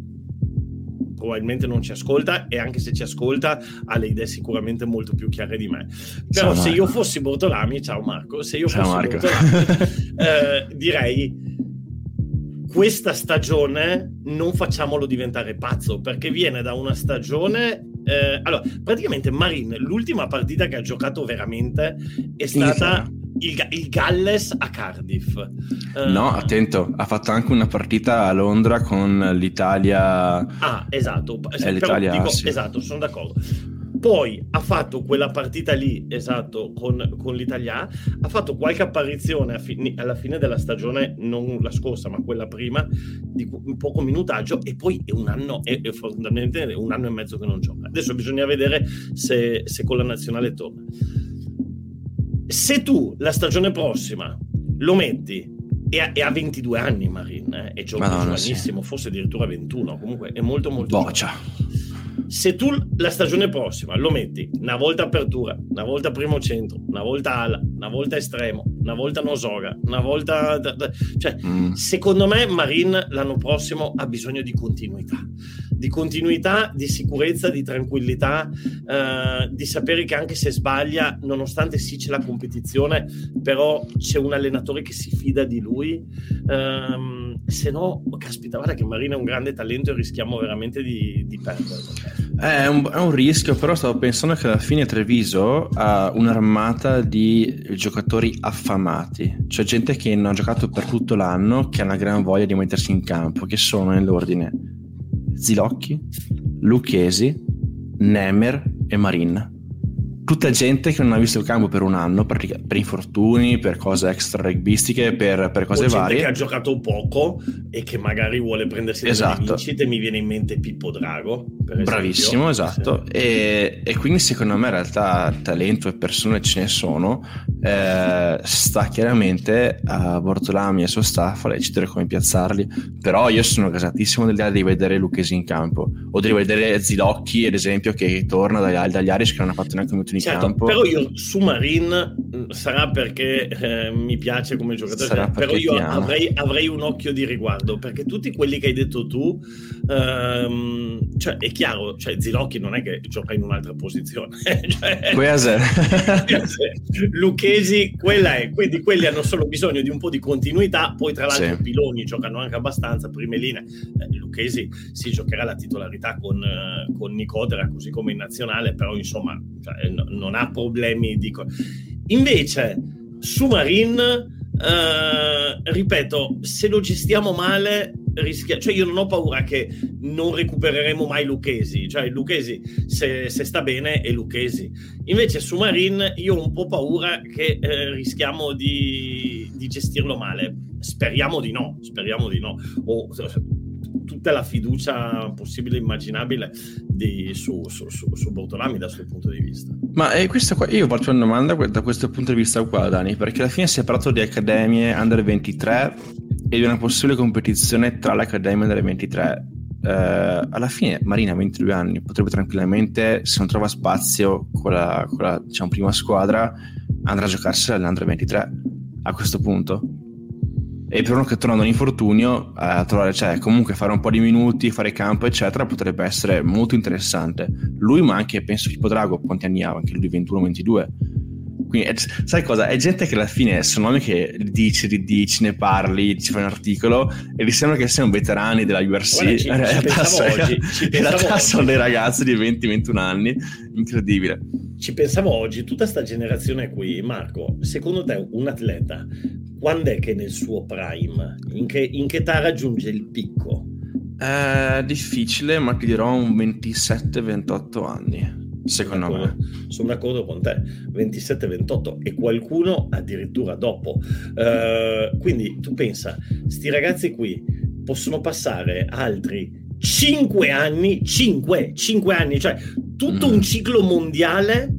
probabilmente non ci ascolta e anche se ci ascolta ha le idee sicuramente molto più chiare di me. Però ciao, se io fossi Bortolami, ciao Marco, se io ciao, fossi. Bortolami, eh, direi questa stagione non facciamolo diventare pazzo perché viene da una stagione eh, allora praticamente Marin l'ultima partita che ha giocato veramente è stata il, il, Galles a Cardiff. Uh, no, attento, ha fatto anche una partita a Londra con l'Italia. Ah, esatto. Eh, l'Italia, dico, sì. Esatto, sono d'accordo. Poi ha fatto quella partita lì, esatto, con, con l'Italia, ha fatto qualche apparizione fi- alla fine della stagione, non la scorsa, ma quella prima, di poco minutaggio, e poi è un anno, è, è fondamentalmente un anno e mezzo che non gioca. Adesso bisogna vedere se, se con la nazionale torna se tu la stagione prossima lo metti e ha, e ha 22 anni Marin eh, e gioca giovanissimo, sì. forse addirittura 21, comunque è molto molto boccia. Se tu la stagione prossima lo metti una volta apertura, una volta primo centro, una volta ala, una volta estremo, una volta Nosoga, una volta... Cioè, mm. secondo me Marin l'anno prossimo ha bisogno di continuità di continuità, di sicurezza, di tranquillità, eh, di sapere che anche se sbaglia, nonostante sì c'è la competizione, però c'è un allenatore che si fida di lui. Eh, se no, caspita, guarda che Marina è un grande talento e rischiamo veramente di, di perderlo. È un, è un, rischio, però stavo pensando che alla fine Treviso ha un'armata di giocatori affamati, cioè gente che non ha giocato per tutto l'anno, che ha una gran voglia di mettersi in campo, che sono nell'ordine Zilocchi, Lucchesi, Nemer e Marin tutta gente che non ha visto il campo per un anno per, per infortuni, per cose extra rugbistiche, per, per cose varie. che ha giocato poco e che magari vuole prendersi esatto. le vincite. Mi viene in mente Pippo Drago. Bravissimo, esatto. Sì. E, e, quindi secondo me in realtà talento e persone ce ne sono. Eh, sta chiaramente a Bortolami e al suo staff a decidere come piazzarli. Però io sono gasatissimo dell'idea di vedere Lucchesi in campo o di vedere Zilocchi, ad esempio, che torna dagli, dagli Irish che non ha fatto neanche un minuto in certo, campo. Però io su Marin mm, sarà perché eh, mi piace come giocatore, sarà però io avrei, avrei, un occhio di riguardo perché tutti quelli che hai detto tu, ehm, cioè è chiaro, cioè Zilocchi non è che gioca in un'altra posizione, cioè, Lucchesi, quella è, quindi quelli hanno solo bisogno di un po' di continuità, poi tra l'altro sì. Piloni giocano anche abbastanza, prime linee, eh, Lucchesi si giocherà la titolarità con, eh, con Nicodera così come in nazionale, però insomma cioè, non ha problemi di... Invece, su Marin, eh, ripeto, se lo gestiamo male, rischia... Cioè, io non ho paura che non recupereremo mai Lucchesi. Cioè, Lucchesi, se, se sta bene, è Lucchesi. Invece, su Marin, io ho un po' paura che eh, rischiamo di, di gestirlo male. Speriamo di no, speriamo di no. O, tutta la fiducia possibile e immaginabile di, su, su, su, su Bortolami dal suo punto di vista. Ma eh, qua, io faccio una domanda da questo punto di vista qua, Dani, perché alla fine si è parlato di accademie under 23 e di una possibile competizione tra le accademie under 23. Eh, alla fine Marina ha 22 anni, potrebbe tranquillamente, se non trova spazio con la, con la diciamo, prima squadra, andrà a giocarsi all'Under 23 a questo punto e per uno che torna da un infortunio a trovare, cioè comunque fare un po' di minuti, fare campo eccetera potrebbe essere molto interessante. Lui ma anche penso Pippo Drago quanti anni ha? Anche lui 21-22 quindi sai cosa? È gente che alla fine sono nomi che dici, ridici, ne parli ci fai un articolo e ti sembra che siano veterani della URC Guarda, ci, in realtà, ci oggi, in realtà sono dei ragazzi di 20-21 anni. Incredibile ci pensavo oggi, tutta questa generazione qui, Marco, secondo te un atleta, quando è che nel suo prime? In che, in che età raggiunge il picco? È difficile, ma ti dirò un 27-28 anni. Secondo sono me. Sono d'accordo con te, 27-28 e qualcuno addirittura dopo. Uh, quindi tu pensa, sti ragazzi qui possono passare altri 5 anni, 5, 5 anni, cioè tutto mm. un ciclo mondiale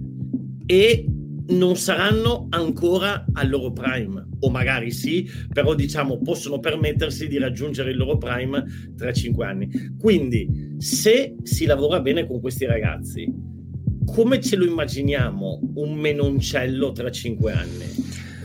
e non saranno ancora al loro prime, o magari sì, però diciamo possono permettersi di raggiungere il loro prime tra 5 anni. Quindi, se si lavora bene con questi ragazzi, come ce lo immaginiamo un menoncello tra 5 anni?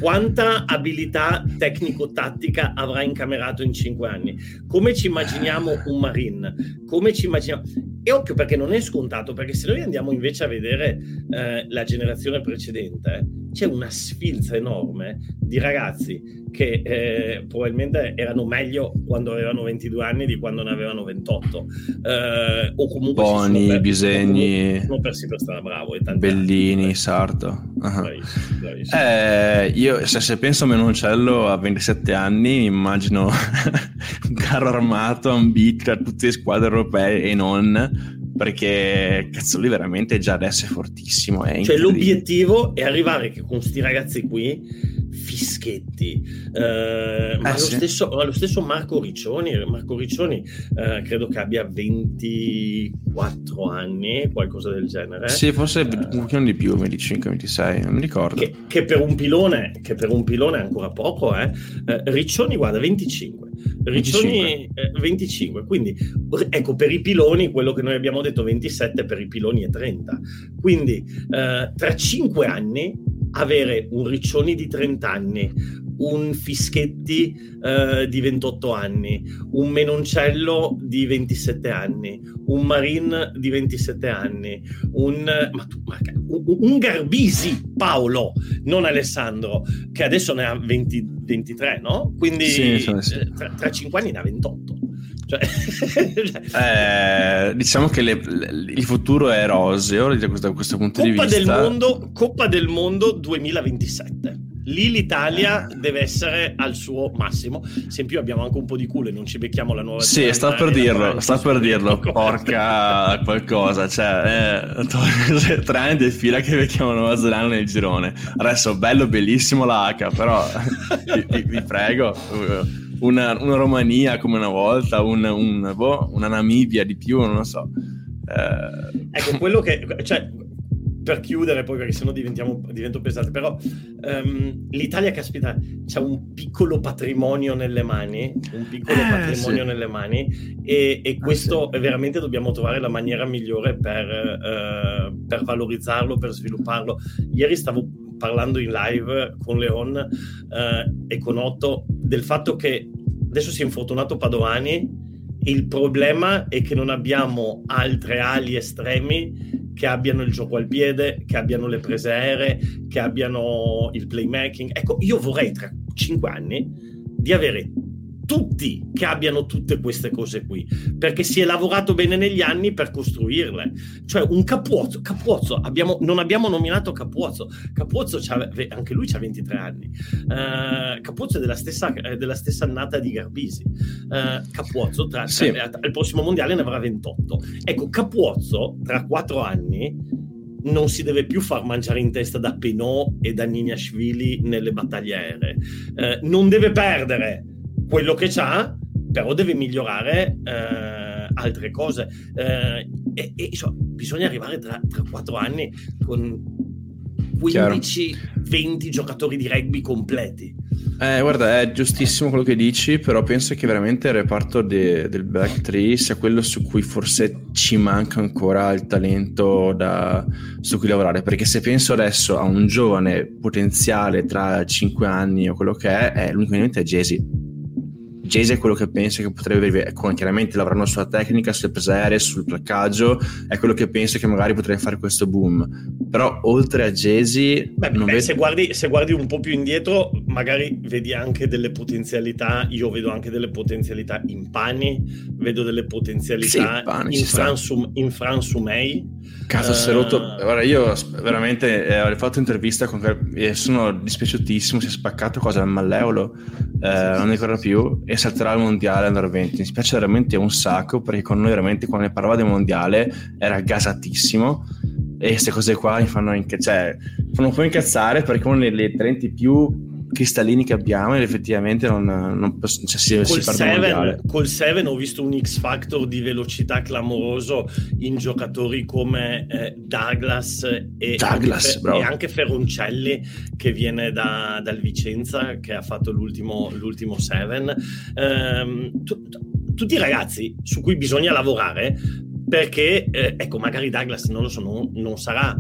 Quanta abilità tecnico-tattica avrà incamerato in cinque anni? Come ci immaginiamo un Marin? Come ci immaginiamo... E occhio perché non è scontato, perché se noi andiamo invece a vedere eh, la generazione precedente, c'è una sfilza enorme di ragazzi che eh, probabilmente erano meglio quando avevano 22 anni di quando ne avevano 28 eh, o comunque Boni, per, Bisegni sono persi per strada bravo Bellini, altri. Sarto uh-huh. bravissimo, bravissimo. Eh, io se, se, penso a Menoncello a 27 anni immagino un carro armato ambito a tutte le squadre europee e non perché cazzo lui veramente già adesso è fortissimo è cioè l'obiettivo è arrivare che con questi ragazzi qui fischetti eh, ma, eh, lo sì. stesso, ma, lo stesso, Marco Riccioni Marco Riccioni eh, credo che abbia 24 anni qualcosa del genere sì forse un pochino di più 25-26 non mi ricordo che, che, per un pilone che per un pilone è ancora poco eh. eh Riccioni guarda 25 Riccioni 25. Eh, 25. quindi ecco per i piloni quello che noi abbiamo detto 27 per i piloni è 30 quindi eh, tra 5 anni avere un Riccioni di 30 anni, un Fischetti eh, di 28 anni, un Menoncello di 27 anni, un Marin di 27 anni, un, ma tu, ma, un, Garbisi, Paolo, non Alessandro, che adesso ne ha 20, 23, no? Quindi sì, sì. Eh, tra, tra 5 anni ne ha 28. Cioè... eh, diciamo che le, le, il futuro è roseo da questo, da questo punto Coppa di vista. Del mondo, Coppa del Mondo 2027 lì l'Italia deve essere al suo massimo. Se in più abbiamo anche un po' di culo e non ci becchiamo la nuova Sì, sta per dirlo, sta per dirlo, porca qualcosa, cioè, eh, tre anni di fila che becchiamo Nuova Zelanda nel girone. Adesso bello, bellissimo la H, però vi, vi, vi, prego, una, una, Romania come una volta, un, un, boh, una Namibia di più, non lo so. Eh... Ecco, quello che... Cioè, per chiudere poi perché sennò divento pesante però um, l'Italia caspita c'ha un piccolo patrimonio nelle mani un piccolo eh, patrimonio sì. nelle mani e, e ah, questo ah, sì. veramente dobbiamo trovare la maniera migliore per, uh, per valorizzarlo per svilupparlo ieri stavo parlando in live con Leon uh, e con Otto del fatto che adesso si è infortunato Padovani il problema è che non abbiamo altre ali estremi che abbiano il gioco al piede, che abbiano le prese aeree, che abbiano il playmaking. Ecco, io vorrei tra cinque anni di avere tutti che abbiano tutte queste cose qui, perché si è lavorato bene negli anni per costruirle. Cioè un Capuozzo, Capuozzo abbiamo, non abbiamo nominato Capuozzo, Capuozzo anche lui ha 23 anni, uh, Capuozzo è della stessa, è della stessa annata di Garbisi, uh, Capuozzo tra, sì. al prossimo mondiale ne avrà 28. Ecco, Capuozzo tra quattro anni non si deve più far mangiare in testa da Penot e da Niniashvili nelle battaglie aeree. Eh, non deve perdere quello che c'ha, però deve migliorare eh, altre cose. Eh, e, e so, bisogna arrivare tra, tra 4 anni con 15-20 giocatori di rugby completi. Eh, guarda, è giustissimo quello che dici, però penso che veramente il reparto de, del Black Tree sia quello su cui forse ci manca ancora il talento da, su cui lavorare. Perché se penso adesso a un giovane potenziale tra 5 anni o quello che è, è l'unico mente è Jay Jayce è quello che penso che potrebbe ecco, chiaramente lavorando sulla tecnica, sulle prese aeree, sul placcaggio, è quello che penso che magari potrebbe fare questo boom. Però oltre a Jayce... Vedo... se, guardi, se, guardi, un po' più indietro, magari vedi anche delle potenzialità, io vedo anche delle potenzialità in Pani, vedo delle potenzialità sì, pani, in, Fransum, in Fransumei. Caso uh... si è rotto... Guarda, io veramente eh, ho fatto intervista con... e sono dispiaciutissimo, si è spaccato cosa, il malleolo, eh, non ne ricordo più, e salterà il mondiale under 20. Mi spiace veramente un sacco perché con noi veramente quando ne parlava del mondiale era gasatissimo e queste cose qua mi fanno, inca- cioè, fanno un po' incazzare perché uno dei talenti più cristallini che abbiamo ed effettivamente non, non cioè, si, col si seven, col 7 ho visto un X Factor di velocità clamoroso in giocatori come eh, Douglas, e, Douglas anche, e, anche Ferroncelli che viene da, dal Vicenza che ha fatto l'ultimo, l'ultimo 7 ehm, tu, tutti i ragazzi su cui bisogna lavorare perché eh, ecco magari Douglas non lo so non, non sarà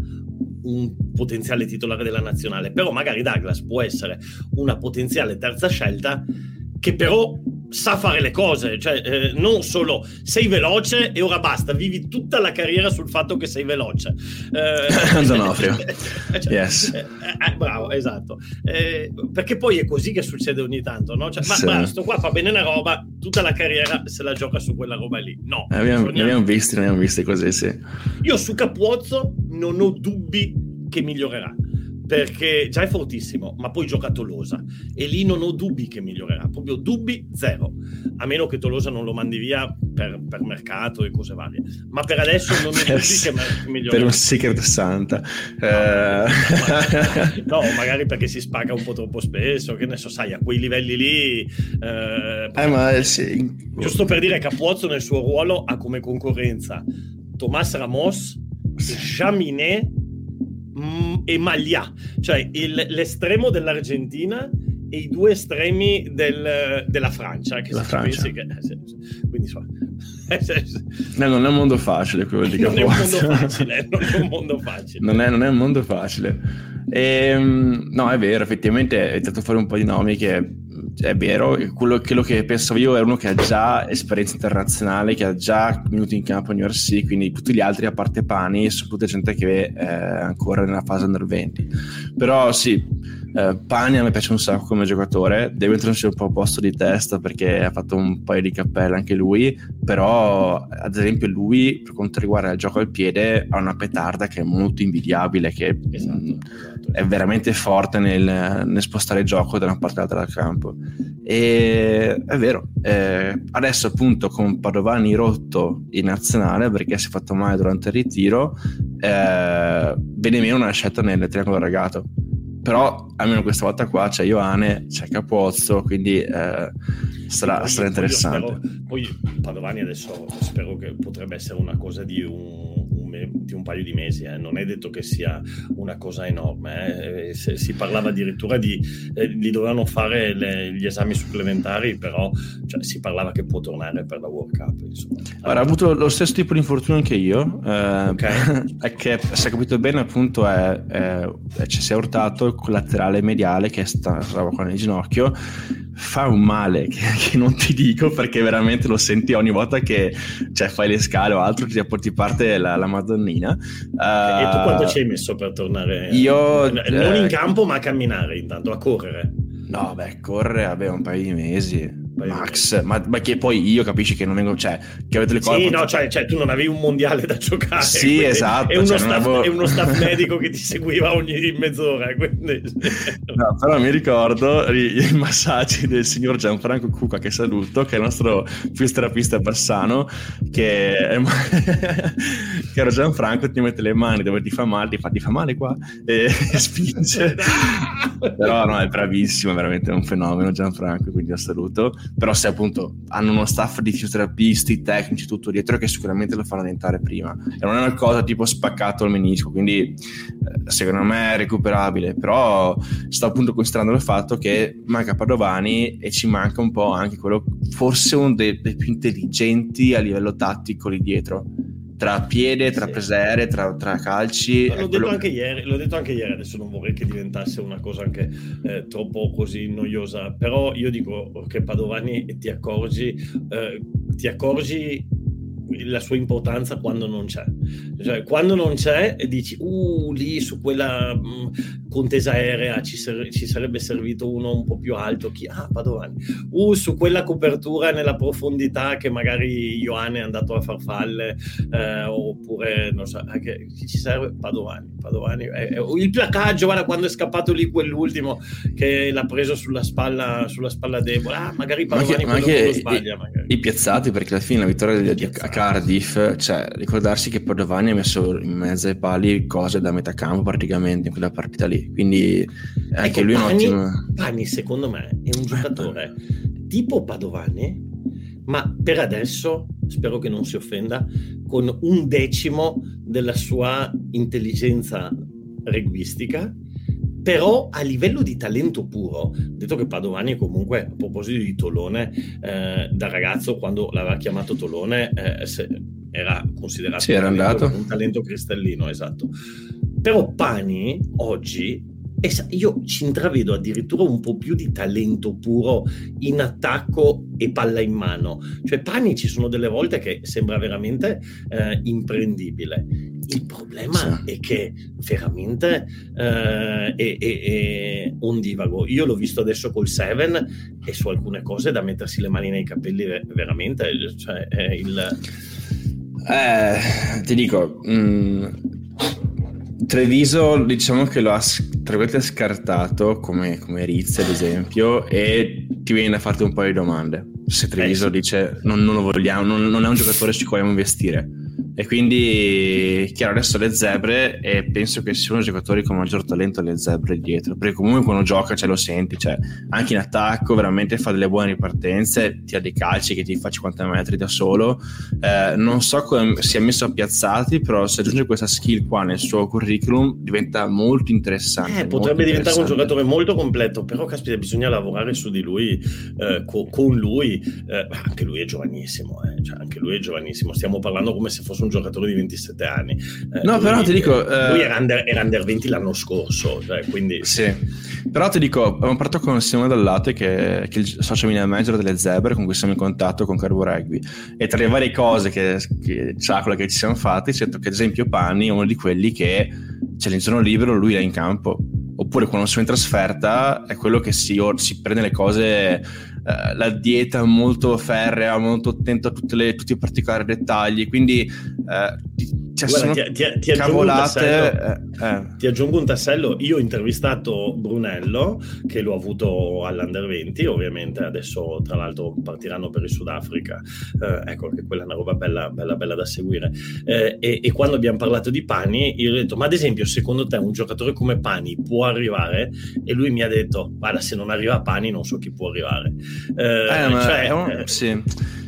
un potenziale titolare della nazionale, però magari Douglas può essere una potenziale terza scelta che però sa fare le cose, cioè eh, non solo sei veloce e ora basta, vivi tutta la carriera sul fatto che sei veloce. Eh, Donofrio. cioè, yes. Eh, eh, bravo, esatto. Eh, perché poi è così che succede ogni tanto, no? Cioè, ma sì. bravo, sto qua fa bene una roba, tutta la carriera se la gioca su quella roba lì. No. Eh, abbiamo, bisogna... ne abbiamo visti, ne abbiamo visti così, sì. Io su Capuozzo non ho dubbi che migliorerà perché già è fortissimo, ma poi gioca a Tolosa e lì non ho dubbi che migliorerà, proprio dubbi zero, a meno che Tolosa non lo mandi via per, per mercato e cose varie. Ma per adesso non ho dubbi che migliorerà. Per un secret santa. No, eh... no, magari perché si spacca un po' troppo spesso, che ne so, sai, a quei livelli lì... Eh, eh ma sì. Giusto per dire, Capuozzo nel suo ruolo ha come concorrenza Tomas Ramos, Jaminet mm, e Maglia, cioè il, l'estremo dell'Argentina e i due estremi del, della Francia. Che La Francia. Che, eh, quindi so, no, non è un mondo facile quello di non è un mondo facile, non è un mondo facile. non, è, non è un mondo facile. E, ehm, no, è vero, effettivamente è stato fuori un po' di nomi che è vero, quello, quello, che pensavo io è uno che ha già esperienza internazionale, che ha già minuti in campo a New York City, quindi tutti gli altri a parte Pani sono tutta gente che è ancora nella fase under 20. Però sì, Uh, Pani a me piace un sacco come giocatore, deve mettersi un po' a posto di testa perché ha fatto un paio di cappelle anche lui, però ad esempio lui per quanto riguarda il gioco al piede ha una petarda che è molto invidiabile, che esatto, mh, esatto. è veramente forte nel, nel, spostare il gioco da una parte all'altra del campo. E è vero, eh, adesso appunto con Padovani rotto in nazionale perché si è fatto male durante il ritiro, eh, viene meno una scelta nel triangolo ragato però almeno questa volta qua c'è Ioane, c'è Capozzo, quindi eh, sarà, sarà interessante. Poi, spero, poi Padovani adesso spero che potrebbe essere una cosa di un di un paio di mesi, eh. non è detto che sia una cosa enorme. Eh. si parlava addirittura di, eh, gli dovevano fare le, gli esami supplementari, però cioè, si parlava che può tornare per la World Cup. Insomma. Allora, ha avuto lo stesso tipo di infortunio anche io, eh, okay. è che se ho capito bene appunto è, è, ci si è urtato il collaterale mediale che stava qua nel ginocchio fa un male che, che, non ti dico perché veramente lo senti ogni volta che cioè, fai le scale o altro ti, ti parte la, la madonnina. Uh, e tu quanto ci hai messo per tornare? io non in eh, campo ma a camminare intanto a correre. No beh correre vabbè un paio di mesi Max, ma, ma, che poi io capisci che non vengo, cioè, che avete le cose. Sì, no, cioè, cioè, tu non avevi un mondiale da giocare. Sì, esatto. È uno, cioè, staff, avevo... uno, staff, medico che ti seguiva ogni mezz'ora. Quindi... No, però mi ricordo i, massaggi del signor Gianfranco Cuca, che saluto, che è il nostro fisioterapista persano, che, era Gianfranco, ti mette le mani dove ti fa male, ti fa, ti fa male qua e, e spinge. però no, è bravissimo, veramente è un fenomeno Gianfranco, quindi lo saluto però se appunto hanno uno staff di fisioterapisti, tecnici, tutto dietro che sicuramente lo fanno diventare prima. E non è una cosa tipo spaccato al menisco, quindi eh, secondo me è recuperabile, però sto appunto considerando il fatto che manca Padovani e ci manca un po' anche quello, forse uno dei, dei più intelligenti a livello tattico lì dietro tra piede, tra sì. prese aeree, tra, tra, calci. L'ho detto, anche che... ieri, l'ho detto anche ieri, adesso non vorrei che diventasse una cosa anche eh, troppo così noiosa, però io dico che Padovani ti accorgi, eh, ti accorgi la sua importanza quando non c'è. Cioè, quando non c'è, dici, uh, lì su quella mh, mm, contesa aerea ci, ser- ci, sarebbe servito uno un po' più alto. Chi? Ah, Padovani. Uh, su quella copertura nella profondità che magari Ioane è andato a farfalle, eh, oppure, non so, anche, chi ci serve? Padovani. Padovani. Eh, eh, il placaggio, guarda, quando è scappato lì quell'ultimo che l'ha preso sulla spalla, sulla spalla debole. Ah, magari Padovani ma anche, ma anche sbaglia. I, I, piazzati, perché alla fine la vittoria di, di, Cardiff, cioè ricordarsi che Padovani ha messo in mezzo ai pali cose da metà campo praticamente in quella partita lì, quindi anche ecco, lui è un ottimo... Pani secondo me è un giocatore tipo Padovani, ma per adesso, spero che non si offenda, con un decimo della sua intelligenza reguistica però a livello di talento puro, detto che Padovani comunque, a proposito di Tolone, eh, da ragazzo quando l'aveva chiamato Tolone eh, era considerato era un talento cristallino, esatto. Però Pani oggi io ci intravedo addirittura un po' più di talento puro in attacco e palla in mano. Cioè, Pani ci sono delle volte che sembra veramente eh, imprendibile. Il problema sì. è che veramente eh, è, è, è, ondivago. Io l'ho visto adesso col Seven e su alcune cose da mettersi le mani nei capelli veramente. Cioè, il... Eh, ti dico, mh, mm, Treviso diciamo che lo ha tra virgolette scartato come, come Rizzi ad esempio e ti viene a farti un paio di domande se Treviso eh sì. dice non, non, lo vogliamo non, non, è un giocatore su cui vogliamo investire e quindi, chiaro, adesso le zebre e penso che siano giocatori con maggior talento le zebre dietro, perché comunque quando gioca ce lo senti, cioè anche in attacco veramente fa delle buone ripartenze, ti ha dei calci che ti fa 50 metri da solo. Eh, non so come si è messo a piazzati, però se aggiunge questa skill qua nel suo curriculum diventa molto interessante. Eh, potrebbe diventare un giocatore molto completo, però caspita, bisogna lavorare su di lui, eh, co- con lui. Eh, anche lui è giovanissimo, eh, cioè, anche lui è giovanissimo. Stiamo parlando come se fosse un giocatore di 27 anni. Eh, no, però ti dico... Lui eh... era, under, era, under, 20 l'anno scorso, cioè, quindi... Sì. Però ti dico, abbiamo parlato con Simone Dallate, che, che è il social media manager delle Zebre, con cui siamo in contatto con Carbo Rugby. E tra le varie cose che, che quella che ci siamo fatti, c'è detto che ad esempio Panni è uno di quelli che c'è il giorno libero, lui è in campo oppure quando sono in trasferta è quello che si, si prende le cose, eh, la dieta molto ferrea, molto attento a le, tutti i particolari dettagli, quindi eh, cioè, Guarda, ti, ti, ti. Aggiungo eh, eh. Ti aggiungo un tassello. Io ho intervistato Brunello, che l'ho avuto all'Under 20, ovviamente adesso tra l'altro partiranno per il Sudafrica. Eh, ecco che quella è una roba bella, bella, bella da seguire. Eh, e, e, quando abbiamo parlato di Pani, io ho detto, ma ad esempio, secondo te un giocatore come Pani può arrivare? E lui mi ha detto, guarda, se non arriva Pani non so chi può arrivare. Eh cioè, un... sì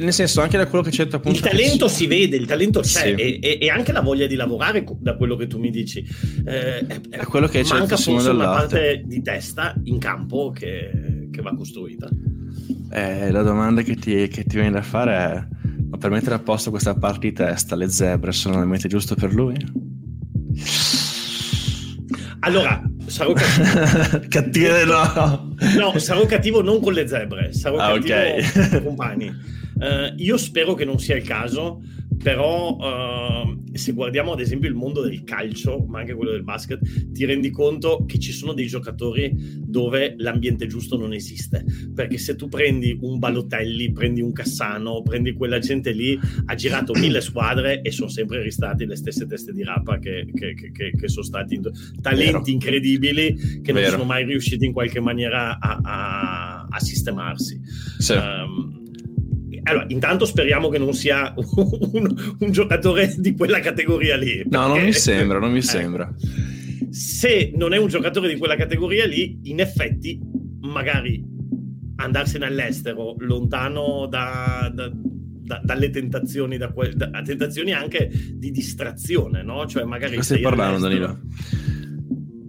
nel senso, anche da quello che c'è appunto. Il talento si vede, il talento c'è, sì. e, e, anche la voglia di lavorare, da quello che tu mi dici. Eh, è, è quello che c'è manca forse una parte di testa in campo che, che va costruita. Eh, la domanda che ti, che ti, viene da fare è: ma per mettere a posto questa parte di testa, le zebre sono veramente giusto per lui? Allora, sarò cattivo. cattivo no. no, sarò cattivo non con le zebre, sarò ah, cattivo okay. con i compagni. Uh, io spero che non sia il caso, però uh, se guardiamo ad esempio il mondo del calcio, ma anche quello del basket, ti rendi conto che ci sono dei giocatori dove l'ambiente giusto non esiste. Perché se tu prendi un Balotelli, prendi un Cassano, prendi quella gente lì, ha girato mille squadre e sono sempre ristati le stesse teste di rapa che, che, che, che sono stati talenti Vero. incredibili che non Vero. sono mai riusciti in qualche maniera a, a, a sistemarsi. Sì. Um, allora, intanto speriamo che non sia un, un, giocatore di quella categoria lì. No, non mi sembra, non mi eh, sembra. Se non è un giocatore di quella categoria lì, in effetti, magari andarsene all'estero, lontano da, da, da, dalle tentazioni, da, da, tentazioni anche di distrazione, no? Cioè, magari. Cosa stai parlando, Danilo?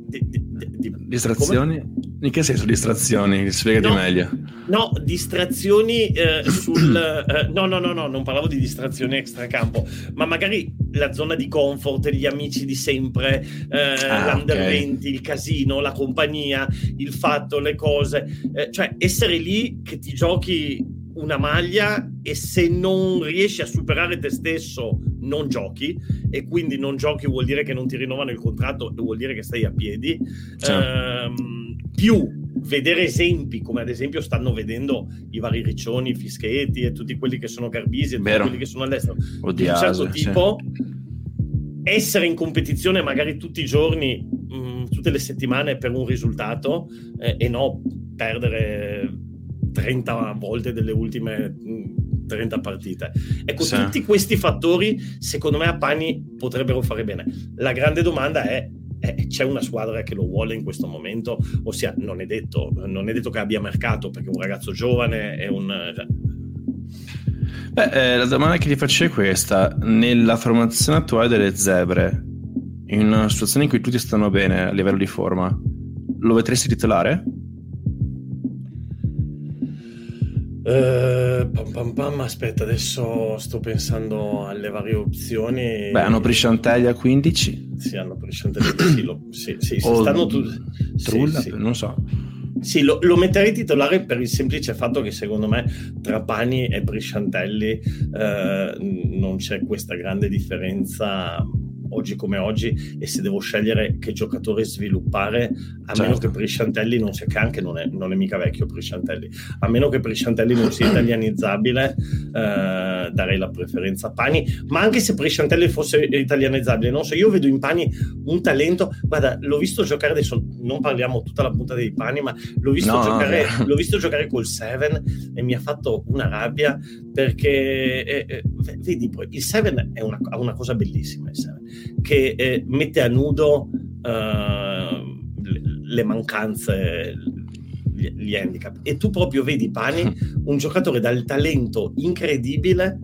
Di, di, di, distrazioni? In che senso distrazioni? Spiegati no, meglio. No, distrazioni eh, sul... Eh, no, no, no, no, non parlavo di distrazioni extracampo, ma magari la zona di comfort, gli amici di sempre, eh, ah, l'under okay. 20, il casino, la compagnia, il fatto, le cose. Eh, cioè, essere lì che ti giochi una maglia e se non riesci a superare te stesso non giochi e quindi non giochi vuol dire che non ti rinnovano il contratto e vuol dire che stai a piedi. Ehm, più vedere esempi come ad esempio stanno vedendo i vari Riccioni, i Fischetti e tutti quelli che sono Garbisi e tutti quelli che sono all'estero di un certo tipo sì. essere in competizione magari tutti i giorni mh, tutte le settimane per un risultato eh, e no perdere 30 volte delle ultime 30 mm, partite. Ecco, sì. tutti questi fattori, secondo me, a Pani potrebbero fare bene. La grande domanda è c'è una squadra che lo vuole in questo momento, ossia non è detto, non è detto che abbia mercato perché un ragazzo giovane è un... Beh, eh, la domanda che ti faccio è questa, nella formazione attuale delle zebre, in una situazione in cui tutti stanno bene a livello di forma, lo vedresti titolare? Uh, pam, pam, pam, aspetta, adesso sto pensando alle varie opzioni. Beh, hanno Prisciantelli a 15. Sì, hanno Prisciantelli a 15. Lo, sì, sì, sì stanno tutti. Trulla, sì, non so. Sì, lo, lo, metterei titolare per il semplice fatto che secondo me tra Pani e Prisciantelli eh, non c'è questa grande differenza oggi come oggi e se devo scegliere che giocatore sviluppare, a certo. meno che Prisciantelli non sia che anche non è, non è mica vecchio Prisciantelli, a meno che Prisciantelli non sia italianizzabile, eh, darei la preferenza a Pani, ma anche se Prisciantelli fosse italianizzabile, non so, io vedo in Pani un talento, guarda, l'ho visto giocare adesso, non parliamo tutta la punta dei Pani, ma l'ho visto, no, giocare, no. l'ho visto giocare col Seven e mi ha fatto una rabbia perché eh, eh, vedi, il Seven è una, una cosa bellissima, il Seven che eh, mette a nudo uh, le mancanze, gli, gli handicap. E tu proprio vedi Pani, un giocatore dal talento incredibile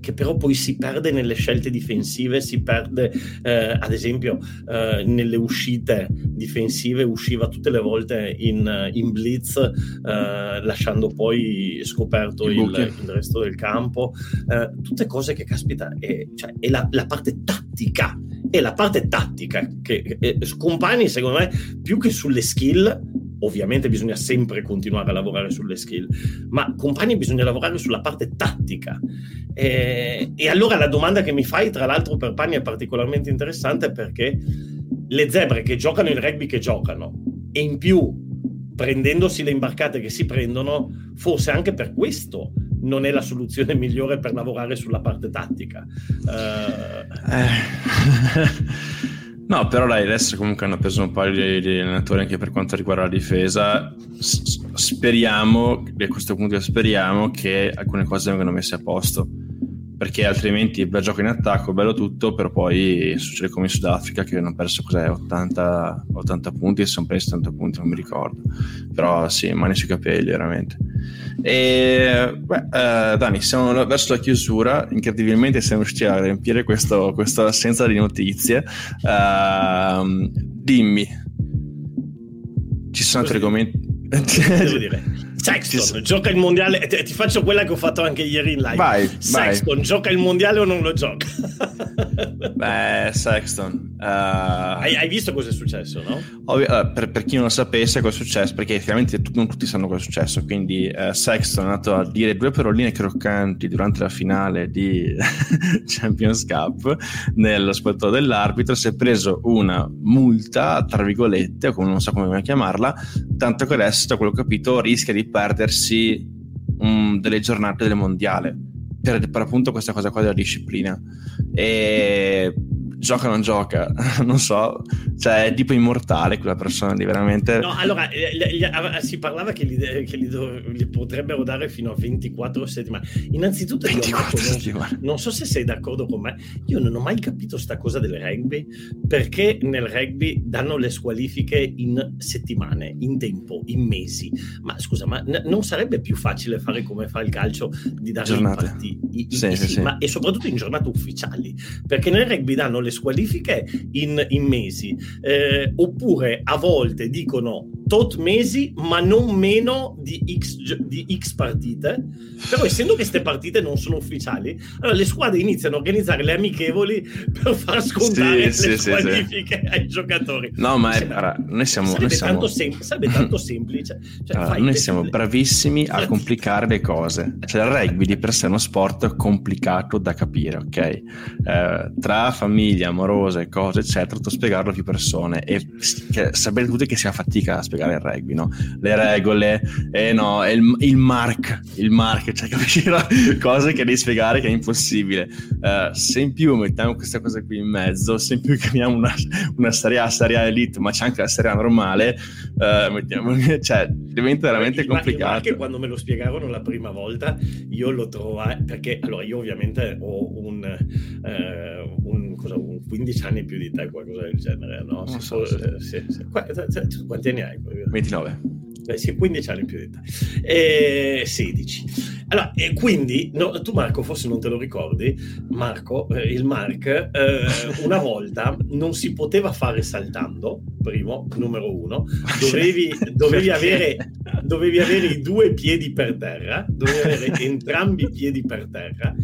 che però poi si perde nelle scelte difensive, si perde eh, ad esempio eh, nelle uscite difensive, usciva tutte le volte in, in blitz, eh, lasciando poi scoperto il, il, il resto del campo, eh, tutte cose che caspita, è, cioè, è la, la parte tattica e la parte tattica che eh, Compagni secondo me più che sulle skill ovviamente bisogna sempre continuare a lavorare sulle skill ma Compagni bisogna lavorare sulla parte tattica e, e allora la domanda che mi fai tra l'altro per Pani è particolarmente interessante perché le zebre che giocano il rugby che giocano e in più prendendosi le imbarcate che si prendono, forse anche per questo non è la soluzione migliore per lavorare sulla parte tattica. Uh... No, però dai, adesso comunque hanno preso un paio di allenatori anche per quanto riguarda la difesa. Speriamo, a questo punto speriamo che alcune cose vengano messe a posto perché altrimenti bel gioco in attacco, bello tutto, però poi succede come in Sudafrica che hanno perso cos'è, 80, 80 punti e sono presi 70 punti, non mi ricordo. Però sì, mani sui capelli, veramente. E beh, eh, Dani, siamo verso la chiusura, incredibilmente siamo riusciti a riempire questo, questa assenza di notizie. Uh, dimmi, ci sono altri argomenti? Devo dire Sexton gioca il mondiale. Ti, ti, faccio quella che ho fatto anche ieri in live. Vai, Sexton vai. gioca il mondiale o non lo gioca? Beh, Sexton. Uh... Hai, hai, visto cosa è successo, no? Ovvio, uh, per, per, chi non lo sapesse cosa è successo, perché effettivamente non tutti sanno cosa è successo. Quindi uh, Sexton è andato a dire due paroline croccanti durante la finale di Champions Cup nello spogliatoio dell'arbitro. Si è preso una multa, tra virgolette, o come non so come chiamarla, tanto che adesso, da quello che ho capito, rischia di perdersi um, delle giornate del mondiale per, per, appunto questa cosa qua della disciplina e gioca o non gioca, non so, cioè è tipo immortale quella persona lì, veramente. No, allora gli, si parlava che, gli, che gli, potrebbero dare fino a 24 settimane. Innanzitutto, 24 io settimane. Non, non, so se sei d'accordo con me, io non ho mai capito sta cosa del rugby, perché nel rugby danno le squalifiche in settimane, in tempo, in mesi. Ma scusa, ma n- non sarebbe più facile fare come fa il calcio di dare giornate. i partiti? Sì, sì, sì, ma, e soprattutto in giornate ufficiali, perché nel rugby danno le le squalifiche in, in mesi, eh, oppure a volte dicono tot mesi, ma non meno di X, di X partite. Però, essendo che queste partite non sono ufficiali, allora le squadre iniziano a organizzare le amichevoli per far scontare sì, le sì, squalifiche sì, ai giocatori. No, ma è, allora, noi siamo. Sarebbe, noi siamo... Tanto, sem- sarebbe tanto semplice. Cioè, allora, noi siamo bravissimi a complicare le cose. Cioè, il rugby di per sé è uno sport complicato da capire, ok? Eh, tra famiglia, amorose, cose, eccetera, tu spiegarlo a più persone. E sapete tutti che si fa fatica a spiegare il rugby, no? Le regole, eh no, il, il mark, il mark, cioè capisci? No? Cose che devi spiegare che è impossibile. Uh, se in più mettiamo questa cosa qui in mezzo, se in più chiamiamo una, una serie A, serie A elite, ma c'è anche la serie A normale, uh, mettiamo, cioè diventa veramente il, complicato. Anche quando me lo spiegarono la prima volta, io lo trovai, perché allora io ovviamente ho un, uh, un, cosa, un 15 anni più di te, qualcosa del genere, no? Se so, so, sì. Sì, sì. Quanti anni hai? 29. Beh, sì, 15 anni più di te. E 16. Allora, e quindi, no, tu Marco forse non te lo ricordi, Marco, eh, il Mark, eh, una volta non si poteva fare saltando, primo, numero uno, dovevi, dovevi, avere, dovevi avere i due piedi per terra, dovevi avere entrambi i piedi per terra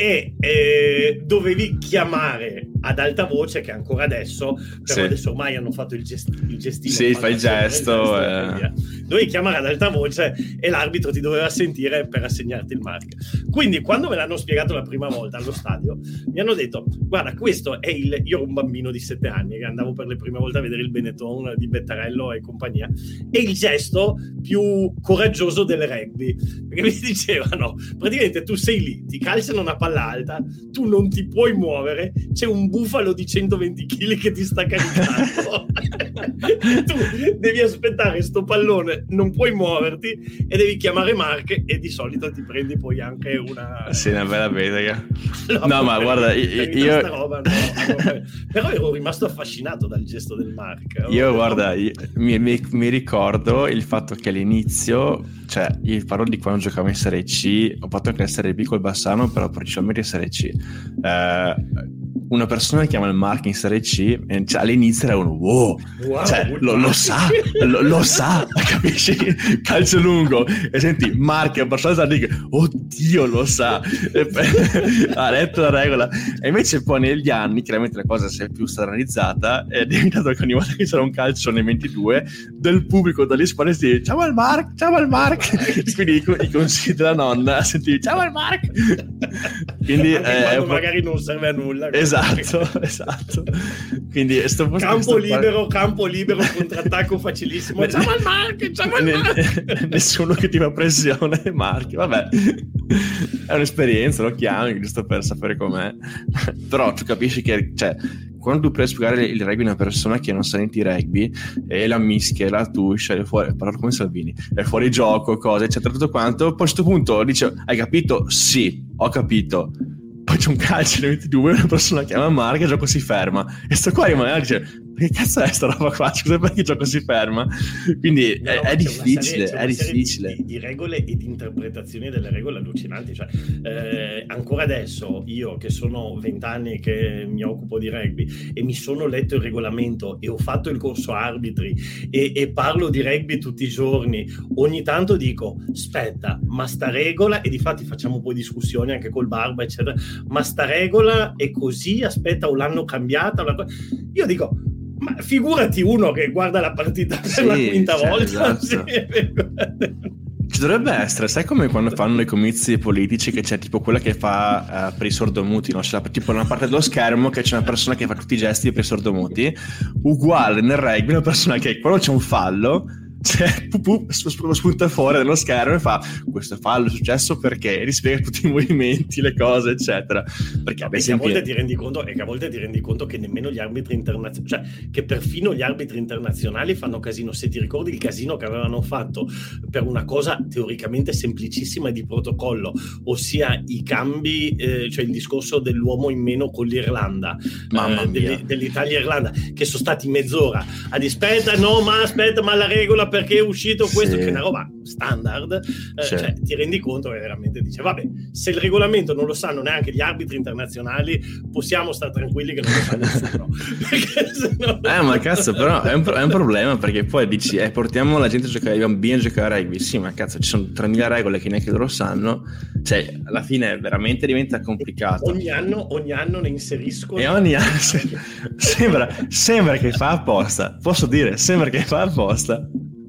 e eh, dovevi chiamare ad alta voce che ancora adesso però sì. adesso ormai hanno fatto il, gest- il gestino sì fai il gesto, eh. dovevi chiamare ad alta voce e l'arbitro ti doveva sentire per assegnarti il mark quindi quando me l'hanno spiegato la prima volta allo stadio mi hanno detto guarda questo è il io ero un bambino di sette anni che andavo per le prime volte a vedere il Benetton di Bettarello e compagnia è il gesto più coraggioso del rugby perché mi dicevano praticamente tu sei lì ti calciano una palla palla alta, tu non ti puoi muovere, c'è un bufalo di 120 kg che ti sta caricando. tu devi aspettare sto pallone, non puoi muoverti e devi chiamare Mark e di solito ti prendi poi anche una... Sì, una bella betega. No, no ma guarda, io... io... Roba, no, no, però ero rimasto affascinato dal gesto del Mark. Io, guarda, io, mi, mi, mi ricordo il fatto che all'inizio, cioè, io parlo di quando giocavo in Serie C, ho fatto anche la Serie B col Bassano, però principalmente in Serie C. Eh, una persona che chiama il Mark in Serie C cioè, all'inizio era uno wow, wow cioè, lo, lo, sa, lo, lo, sa, capisci? Calcio lungo. E senti Mark è abbastanza dico oddio lo sa ha letto la regola. E invece poi negli anni chiaramente la cosa si è più standardizzata è diventato che ogni volta che c'era un calcio nei 22 del pubblico dalle spalle si dice ciao al Mark, ciao al Mark quindi i, i consigli della nonna senti ciao al Mark quindi eh, magari non serve a nulla esatto esatto, esatto. Quindi sto campo libero, qua... campo libero, contrattacco facilissimo. Ciao al Mark, ciao al Mark. Nessuno che ti fa pressione, Mark. Vabbè, è un'esperienza, lo chiami giusto per sapere com'è. Però tu capisci che, cioè, quando tu provi a spiegare il rugby a una persona che non sa niente di rugby e la mischia, la tuscia, è fuori, parlo come Salvini, è fuori gioco, cose, eccetera, tutto quanto, poi a questo punto dice, hai capito? Sì, ho capito c'è un calcio nei 22 una persona chiama Mark e il gioco si ferma. E sto qua rimane e dice che cazzo è sta roba qua? Scusa perché il gioco si ferma? Quindi no, è, è difficile, serie, è difficile. Di, di, regole e di interpretazioni delle regole allucinanti. Cioè, eh, ancora adesso, io che sono vent'anni che mi occupo di rugby e mi sono letto il regolamento e ho fatto il corso arbitri e, e parlo di rugby tutti i giorni, ogni tanto dico, aspetta, ma sta regola, e di fatti facciamo poi discussioni anche col barba, eccetera, ma sta regola è così, aspetta, o l'hanno cambiata? Io dico, ma figurati uno che guarda la partita per sì, la quinta cioè, volta. Esatto. Ci dovrebbe essere, sai come quando fanno i comizi politici che c'è tipo quella che fa uh, per i sordomuti, no? C'è la, tipo una parte dello schermo che c'è una persona che fa tutti i gesti per i sordomuti, uguale nel rugby una persona che quando c'è un fallo cioè, pupu, spunta fuori dallo schermo e fa questo fallo è successo perché rispiega tutti i movimenti, le cose, eccetera. Perché ad esempio... a volte ti rendi conto, e che a volte ti rendi conto che nemmeno gli arbitri internazionali, cioè che perfino gli arbitri internazionali fanno casino. Se ti ricordi il casino che avevano fatto per una cosa teoricamente semplicissima di protocollo, ossia i cambi, eh, cioè il discorso dell'uomo in meno con l'Irlanda, eh, dell'Italia-Irlanda, che sono stati mezz'ora a aspetta, no, ma aspetta, ma la regola perché è uscito questo, sì. che è una roba standard, eh, cioè, ti rendi conto che veramente dice, vabbè, se il regolamento non lo sanno neanche gli arbitri internazionali, possiamo stare tranquilli che non lo sa nessuno. sennò... Eh, ma cazzo, però è un, è un, problema perché poi dici, eh, portiamo la gente a giocare, i bambini a giocare a rugby, sì, ma cazzo, ci sono 3.000 regole che neanche loro sanno, cioè, alla fine veramente diventa complicato. Ogni anno, ogni anno ne inseriscono. E ogni anno sembra, sembra che fa apposta, posso dire, sembra che fa apposta.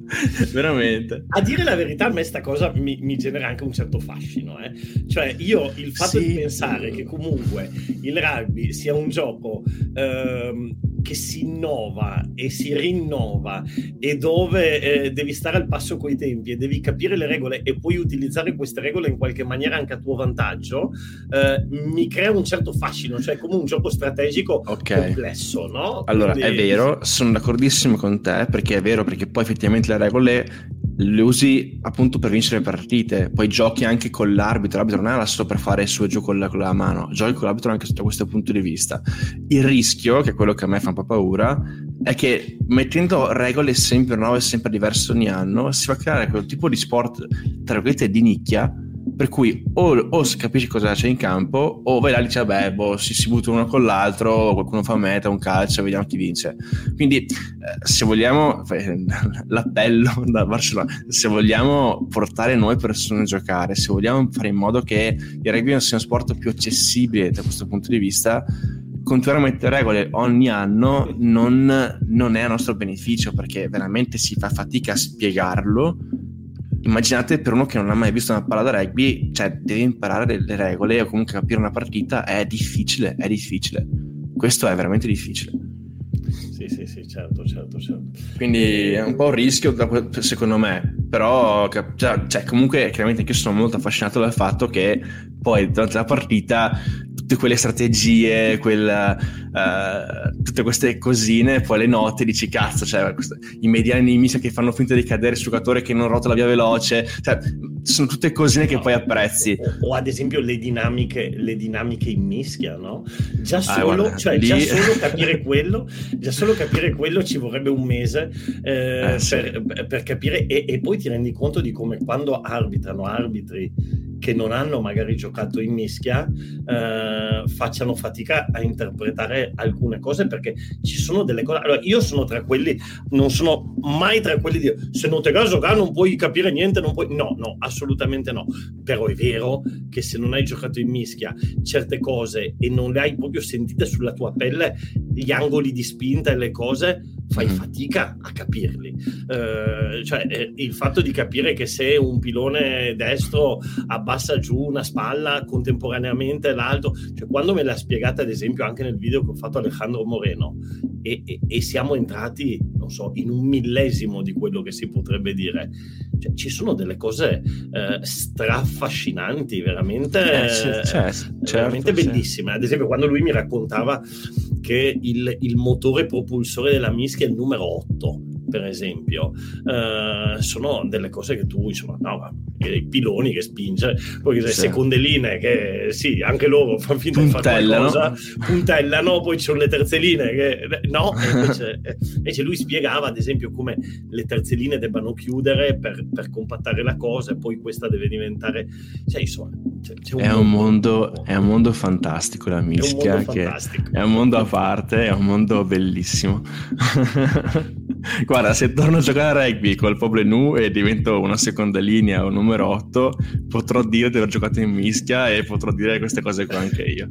Veramente. A dire la verità, a me sta cosa mi, mi genera anche un certo fascino. Eh? Cioè, io il fatto sì. di pensare che comunque il rugby sia un gioco ehm, che si innova e si rinnova e dove eh, devi stare al passo coi tempi e devi capire le regole e puoi utilizzare queste regole in qualche maniera anche a tuo vantaggio, eh, mi crea un certo fascino, cioè come un gioco strategico okay. complesso, no? Allora, Quindi... è vero, sono d'accordissimo con te perché è vero, perché poi effettivamente le regole le usi appunto per vincere le partite, poi giochi anche con l'arbitro, l'arbitro non è là solo per fare il suo gioco con la, con la mano, giochi con l'arbitro anche sotto questo punto di vista. Il rischio, che è quello che a me fa un po' paura, è che mettendo regole sempre nuove, sempre diverse ogni anno, si va a creare quel tipo di sport, tra virgolette, di nicchia, per cui o, o capisci cosa c'è in campo o vai là e dici vabbè boh, si, si butta uno con l'altro qualcuno fa meta, un calcio vediamo chi vince. Quindi eh, se vogliamo l'appello da Barcellona se vogliamo portare noi persone a giocare se vogliamo fare in modo che il rugby sia uno sport più accessibile da questo punto di vista continuare a mettere regole ogni anno non, non è a nostro beneficio perché veramente si fa fatica a spiegarlo immaginate per uno che non ha mai visto una palla da rugby, cioè deve imparare le regole o comunque capire una partita, è difficile, è difficile. Questo è veramente difficile. Sì, sì, sì, certo, certo, certo. Quindi è un po' un rischio secondo me, però cioè, comunque chiaramente anche io sono molto affascinato dal fatto che poi durante la partita tutte quelle strategie, quella, uh, tutte queste cosine, poi le note dici cazzo, cioè, questo, i mediani mischia che fanno finta di cadere il giocatore che non rotola via veloce, cioè, sono tutte cosine che no, poi apprezzi. O, o, ad esempio le dinamiche, le dinamiche in mischia, no? Già ah, solo, ah, guarda, cioè, lì... già solo capire quello, già solo capire quello ci vorrebbe un mese eh, eh, sì. per, per, capire e, e poi ti rendi conto di come quando arbitrano arbitri che non hanno magari giocato in mischia eh, facciano fatica a interpretare alcune cose perché ci sono delle cose. Allora, io sono tra quelli, non sono mai tra quelli di se non te caso giocare non puoi capire niente, non puoi. No, no, assolutamente no. Però è vero che se non hai giocato in mischia certe cose e non le hai proprio sentite sulla tua pelle, gli angoli di spinta e le cose fai mm. fatica a capirli. Uh, cioè, eh, il fatto di capire che se un pilone destro abbassa giù una spalla contemporaneamente l'altro, cioè quando me l'ha spiegata ad esempio anche nel video che ho fatto Alejandro Moreno e, e, e siamo entrati, non so, in un millesimo di quello che si potrebbe dire, cioè, ci sono delle cose uh, straffascinanti, veramente, eh, c'è, c'è, certo, veramente bellissime. Ad esempio quando lui mi raccontava che il, il motore propulsore della mischia è il numero 8 per esempio, uh, sono delle cose che tu, insomma, no, i piloni che spinge, poi le sì. seconde linee che sì, anche loro fanno finta di fare qualcosa, puntellano, poi ci sono le terze linee che no, invece, invece, lui spiegava ad esempio come le terze linee debbano chiudere per, per compattare la cosa e poi questa deve diventare, cioè insomma, c'è, c'è un, è, un mondo, è un mondo fantastico la mischia, è un che fantastico. è un mondo a parte, è un mondo bellissimo. Guarda, se torno a giocare a rugby col Poblenou e divento una seconda linea o numero 8, potrò dire di aver giocato in mischia e potrò dire queste cose qua anche io.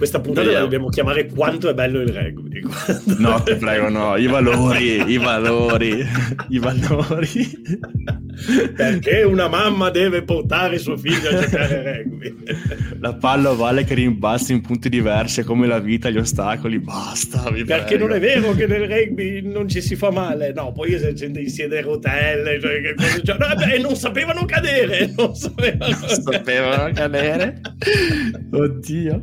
Questa puntata Vediamo. la dobbiamo chiamare Quanto è bello il rugby. No, ti prego, no. I valori, i valori, i valori. Perché una mamma deve portare suo figlio a giocare rugby? La palla vale che rimbalzi in punti diversi, come la vita, gli ostacoli, basta. Perché prego. non è vero che nel rugby non ci si fa male. No, poi c'è gente in a rotelle, cioè, cioè, no, beh, non sapevano cadere. Non sapevano, non sapevano cadere. Oddio.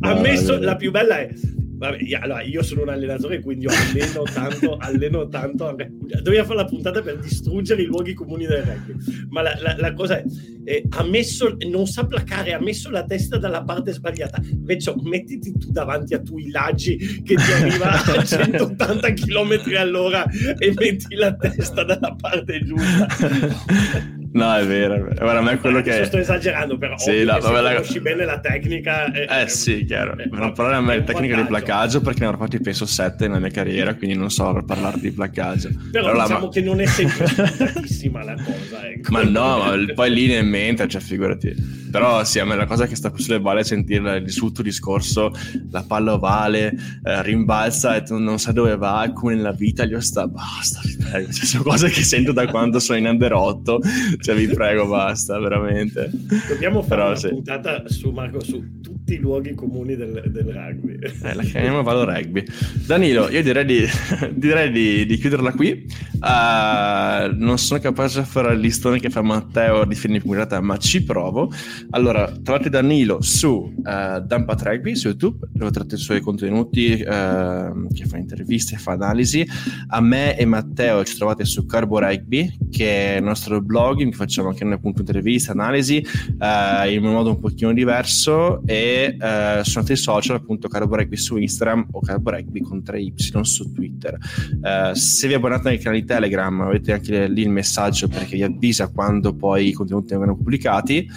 Ha messo la più bella è Vabbè, allora, io sono un allenatore, quindi alleno tanto, alleno tanto. Dobbiamo fare la puntata per distruggere i luoghi comuni del rugby. Ma la, la, la cosa è, eh, ha messo, non sa placare, ha messo la testa dalla parte sbagliata. Invece, mettiti tu davanti a tu i laggi che ti arriva a 180 km all'ora e metti la testa dalla parte giusta. No, è vero, è vero. Guarda, a me quello che... Sto esagerando, però sì, no, vabbè, la... conosci bene la tecnica... Eh, eh sì, chiaro. Eh, non parlare a me di tecnica di placaggio perché ne avrò fatti penso sette nella mia carriera, quindi non so parlare di placaggio. Però, però diciamo la... che non è semplicementissima la cosa, ecco. Ma no, ma poi lì in mente, cioè figurati. Però sì, a me la cosa che sta più sulle balle è sentire il suo discorso, la palla ovale, eh, rimbalza e tu non sai dove va, come nella vita gli sta, basta. Cioè, sono cose che sento da quando sono in under 8 cioè, vi prego, basta, veramente. Dobbiamo fare Però, una sì. puntata su Marco su tutti i luoghi comuni del, del rugby. Eh, la chiamiamo Valo Rugby. Danilo, io direi di, direi di, di chiuderla qui. Uh, non sono capace di fare il listone che fa Matteo di fine puntata, ma ci provo. Allora, trovate Danilo su uh, Dumpat Rugby su YouTube, dove trovate i suoi contenuti, uh, che fa interviste, fa analisi. A me e Matteo ci trovate su Carbo Rugby, che è il nostro blog in cui facciamo anche noi appunto interviste, analisi, uh, in un modo un pochino diverso e uh, su altri social appunto Carbo Rugby su Instagram o Carbo Rugby con 3Y su Twitter. Uh, se vi abbonate ai canali Telegram avete anche lì il messaggio perché vi avvisa quando poi i contenuti vengono pubblicati.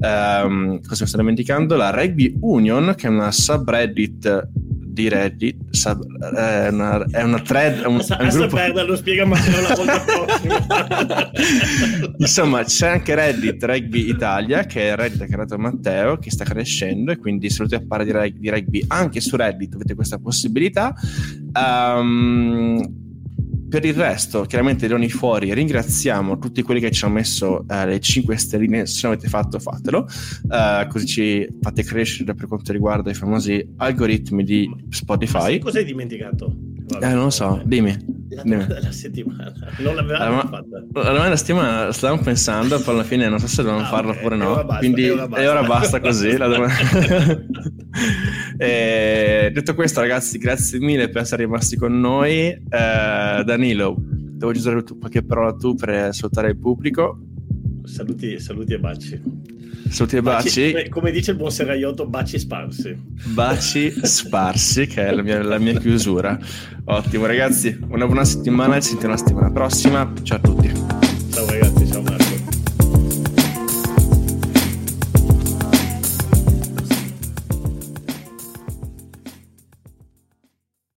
Um, cosa mi sto dimenticando? La Rugby Union che è una subreddit di Reddit sub, è, una, è una thread è un, è un gruppo... perda, lo spiega Matteo la volta prossima. Insomma c'è anche Reddit Rugby Italia che è Reddit creato Matteo che sta crescendo e quindi se volete parlare di, di rugby anche su Reddit avete questa possibilità. Um, per il resto, chiaramente Leoni fuori, ringraziamo tutti quelli che ci hanno messo uh, le 5 stelline, se non avete fatto fatelo, uh, così ci fate crescere per quanto riguarda i famosi algoritmi di Spotify. Ma cosa hai dimenticato? Vabbè, eh, non lo so, dimmi. La domanda della settimana, non l'avevamo allora, fatta. La domanda della settimana stavamo pensando, poi alla fine non so se dovevamo ah, farla okay. oppure no, e basta, quindi e ora basta, e ora basta così. e, detto questo ragazzi, grazie mille per essere rimasti con noi. Eh, Danilo, devo usare qualche parola tu per salutare il pubblico. Saluti, saluti e baci. Saluti e baci. baci. Come dice il buon serraiotto, baci sparsi. Baci sparsi, che è la mia, la mia chiusura. Ottimo, ragazzi. Una buona settimana. Ci sentiamo la settimana prossima. Ciao a tutti. Ciao, ragazzi.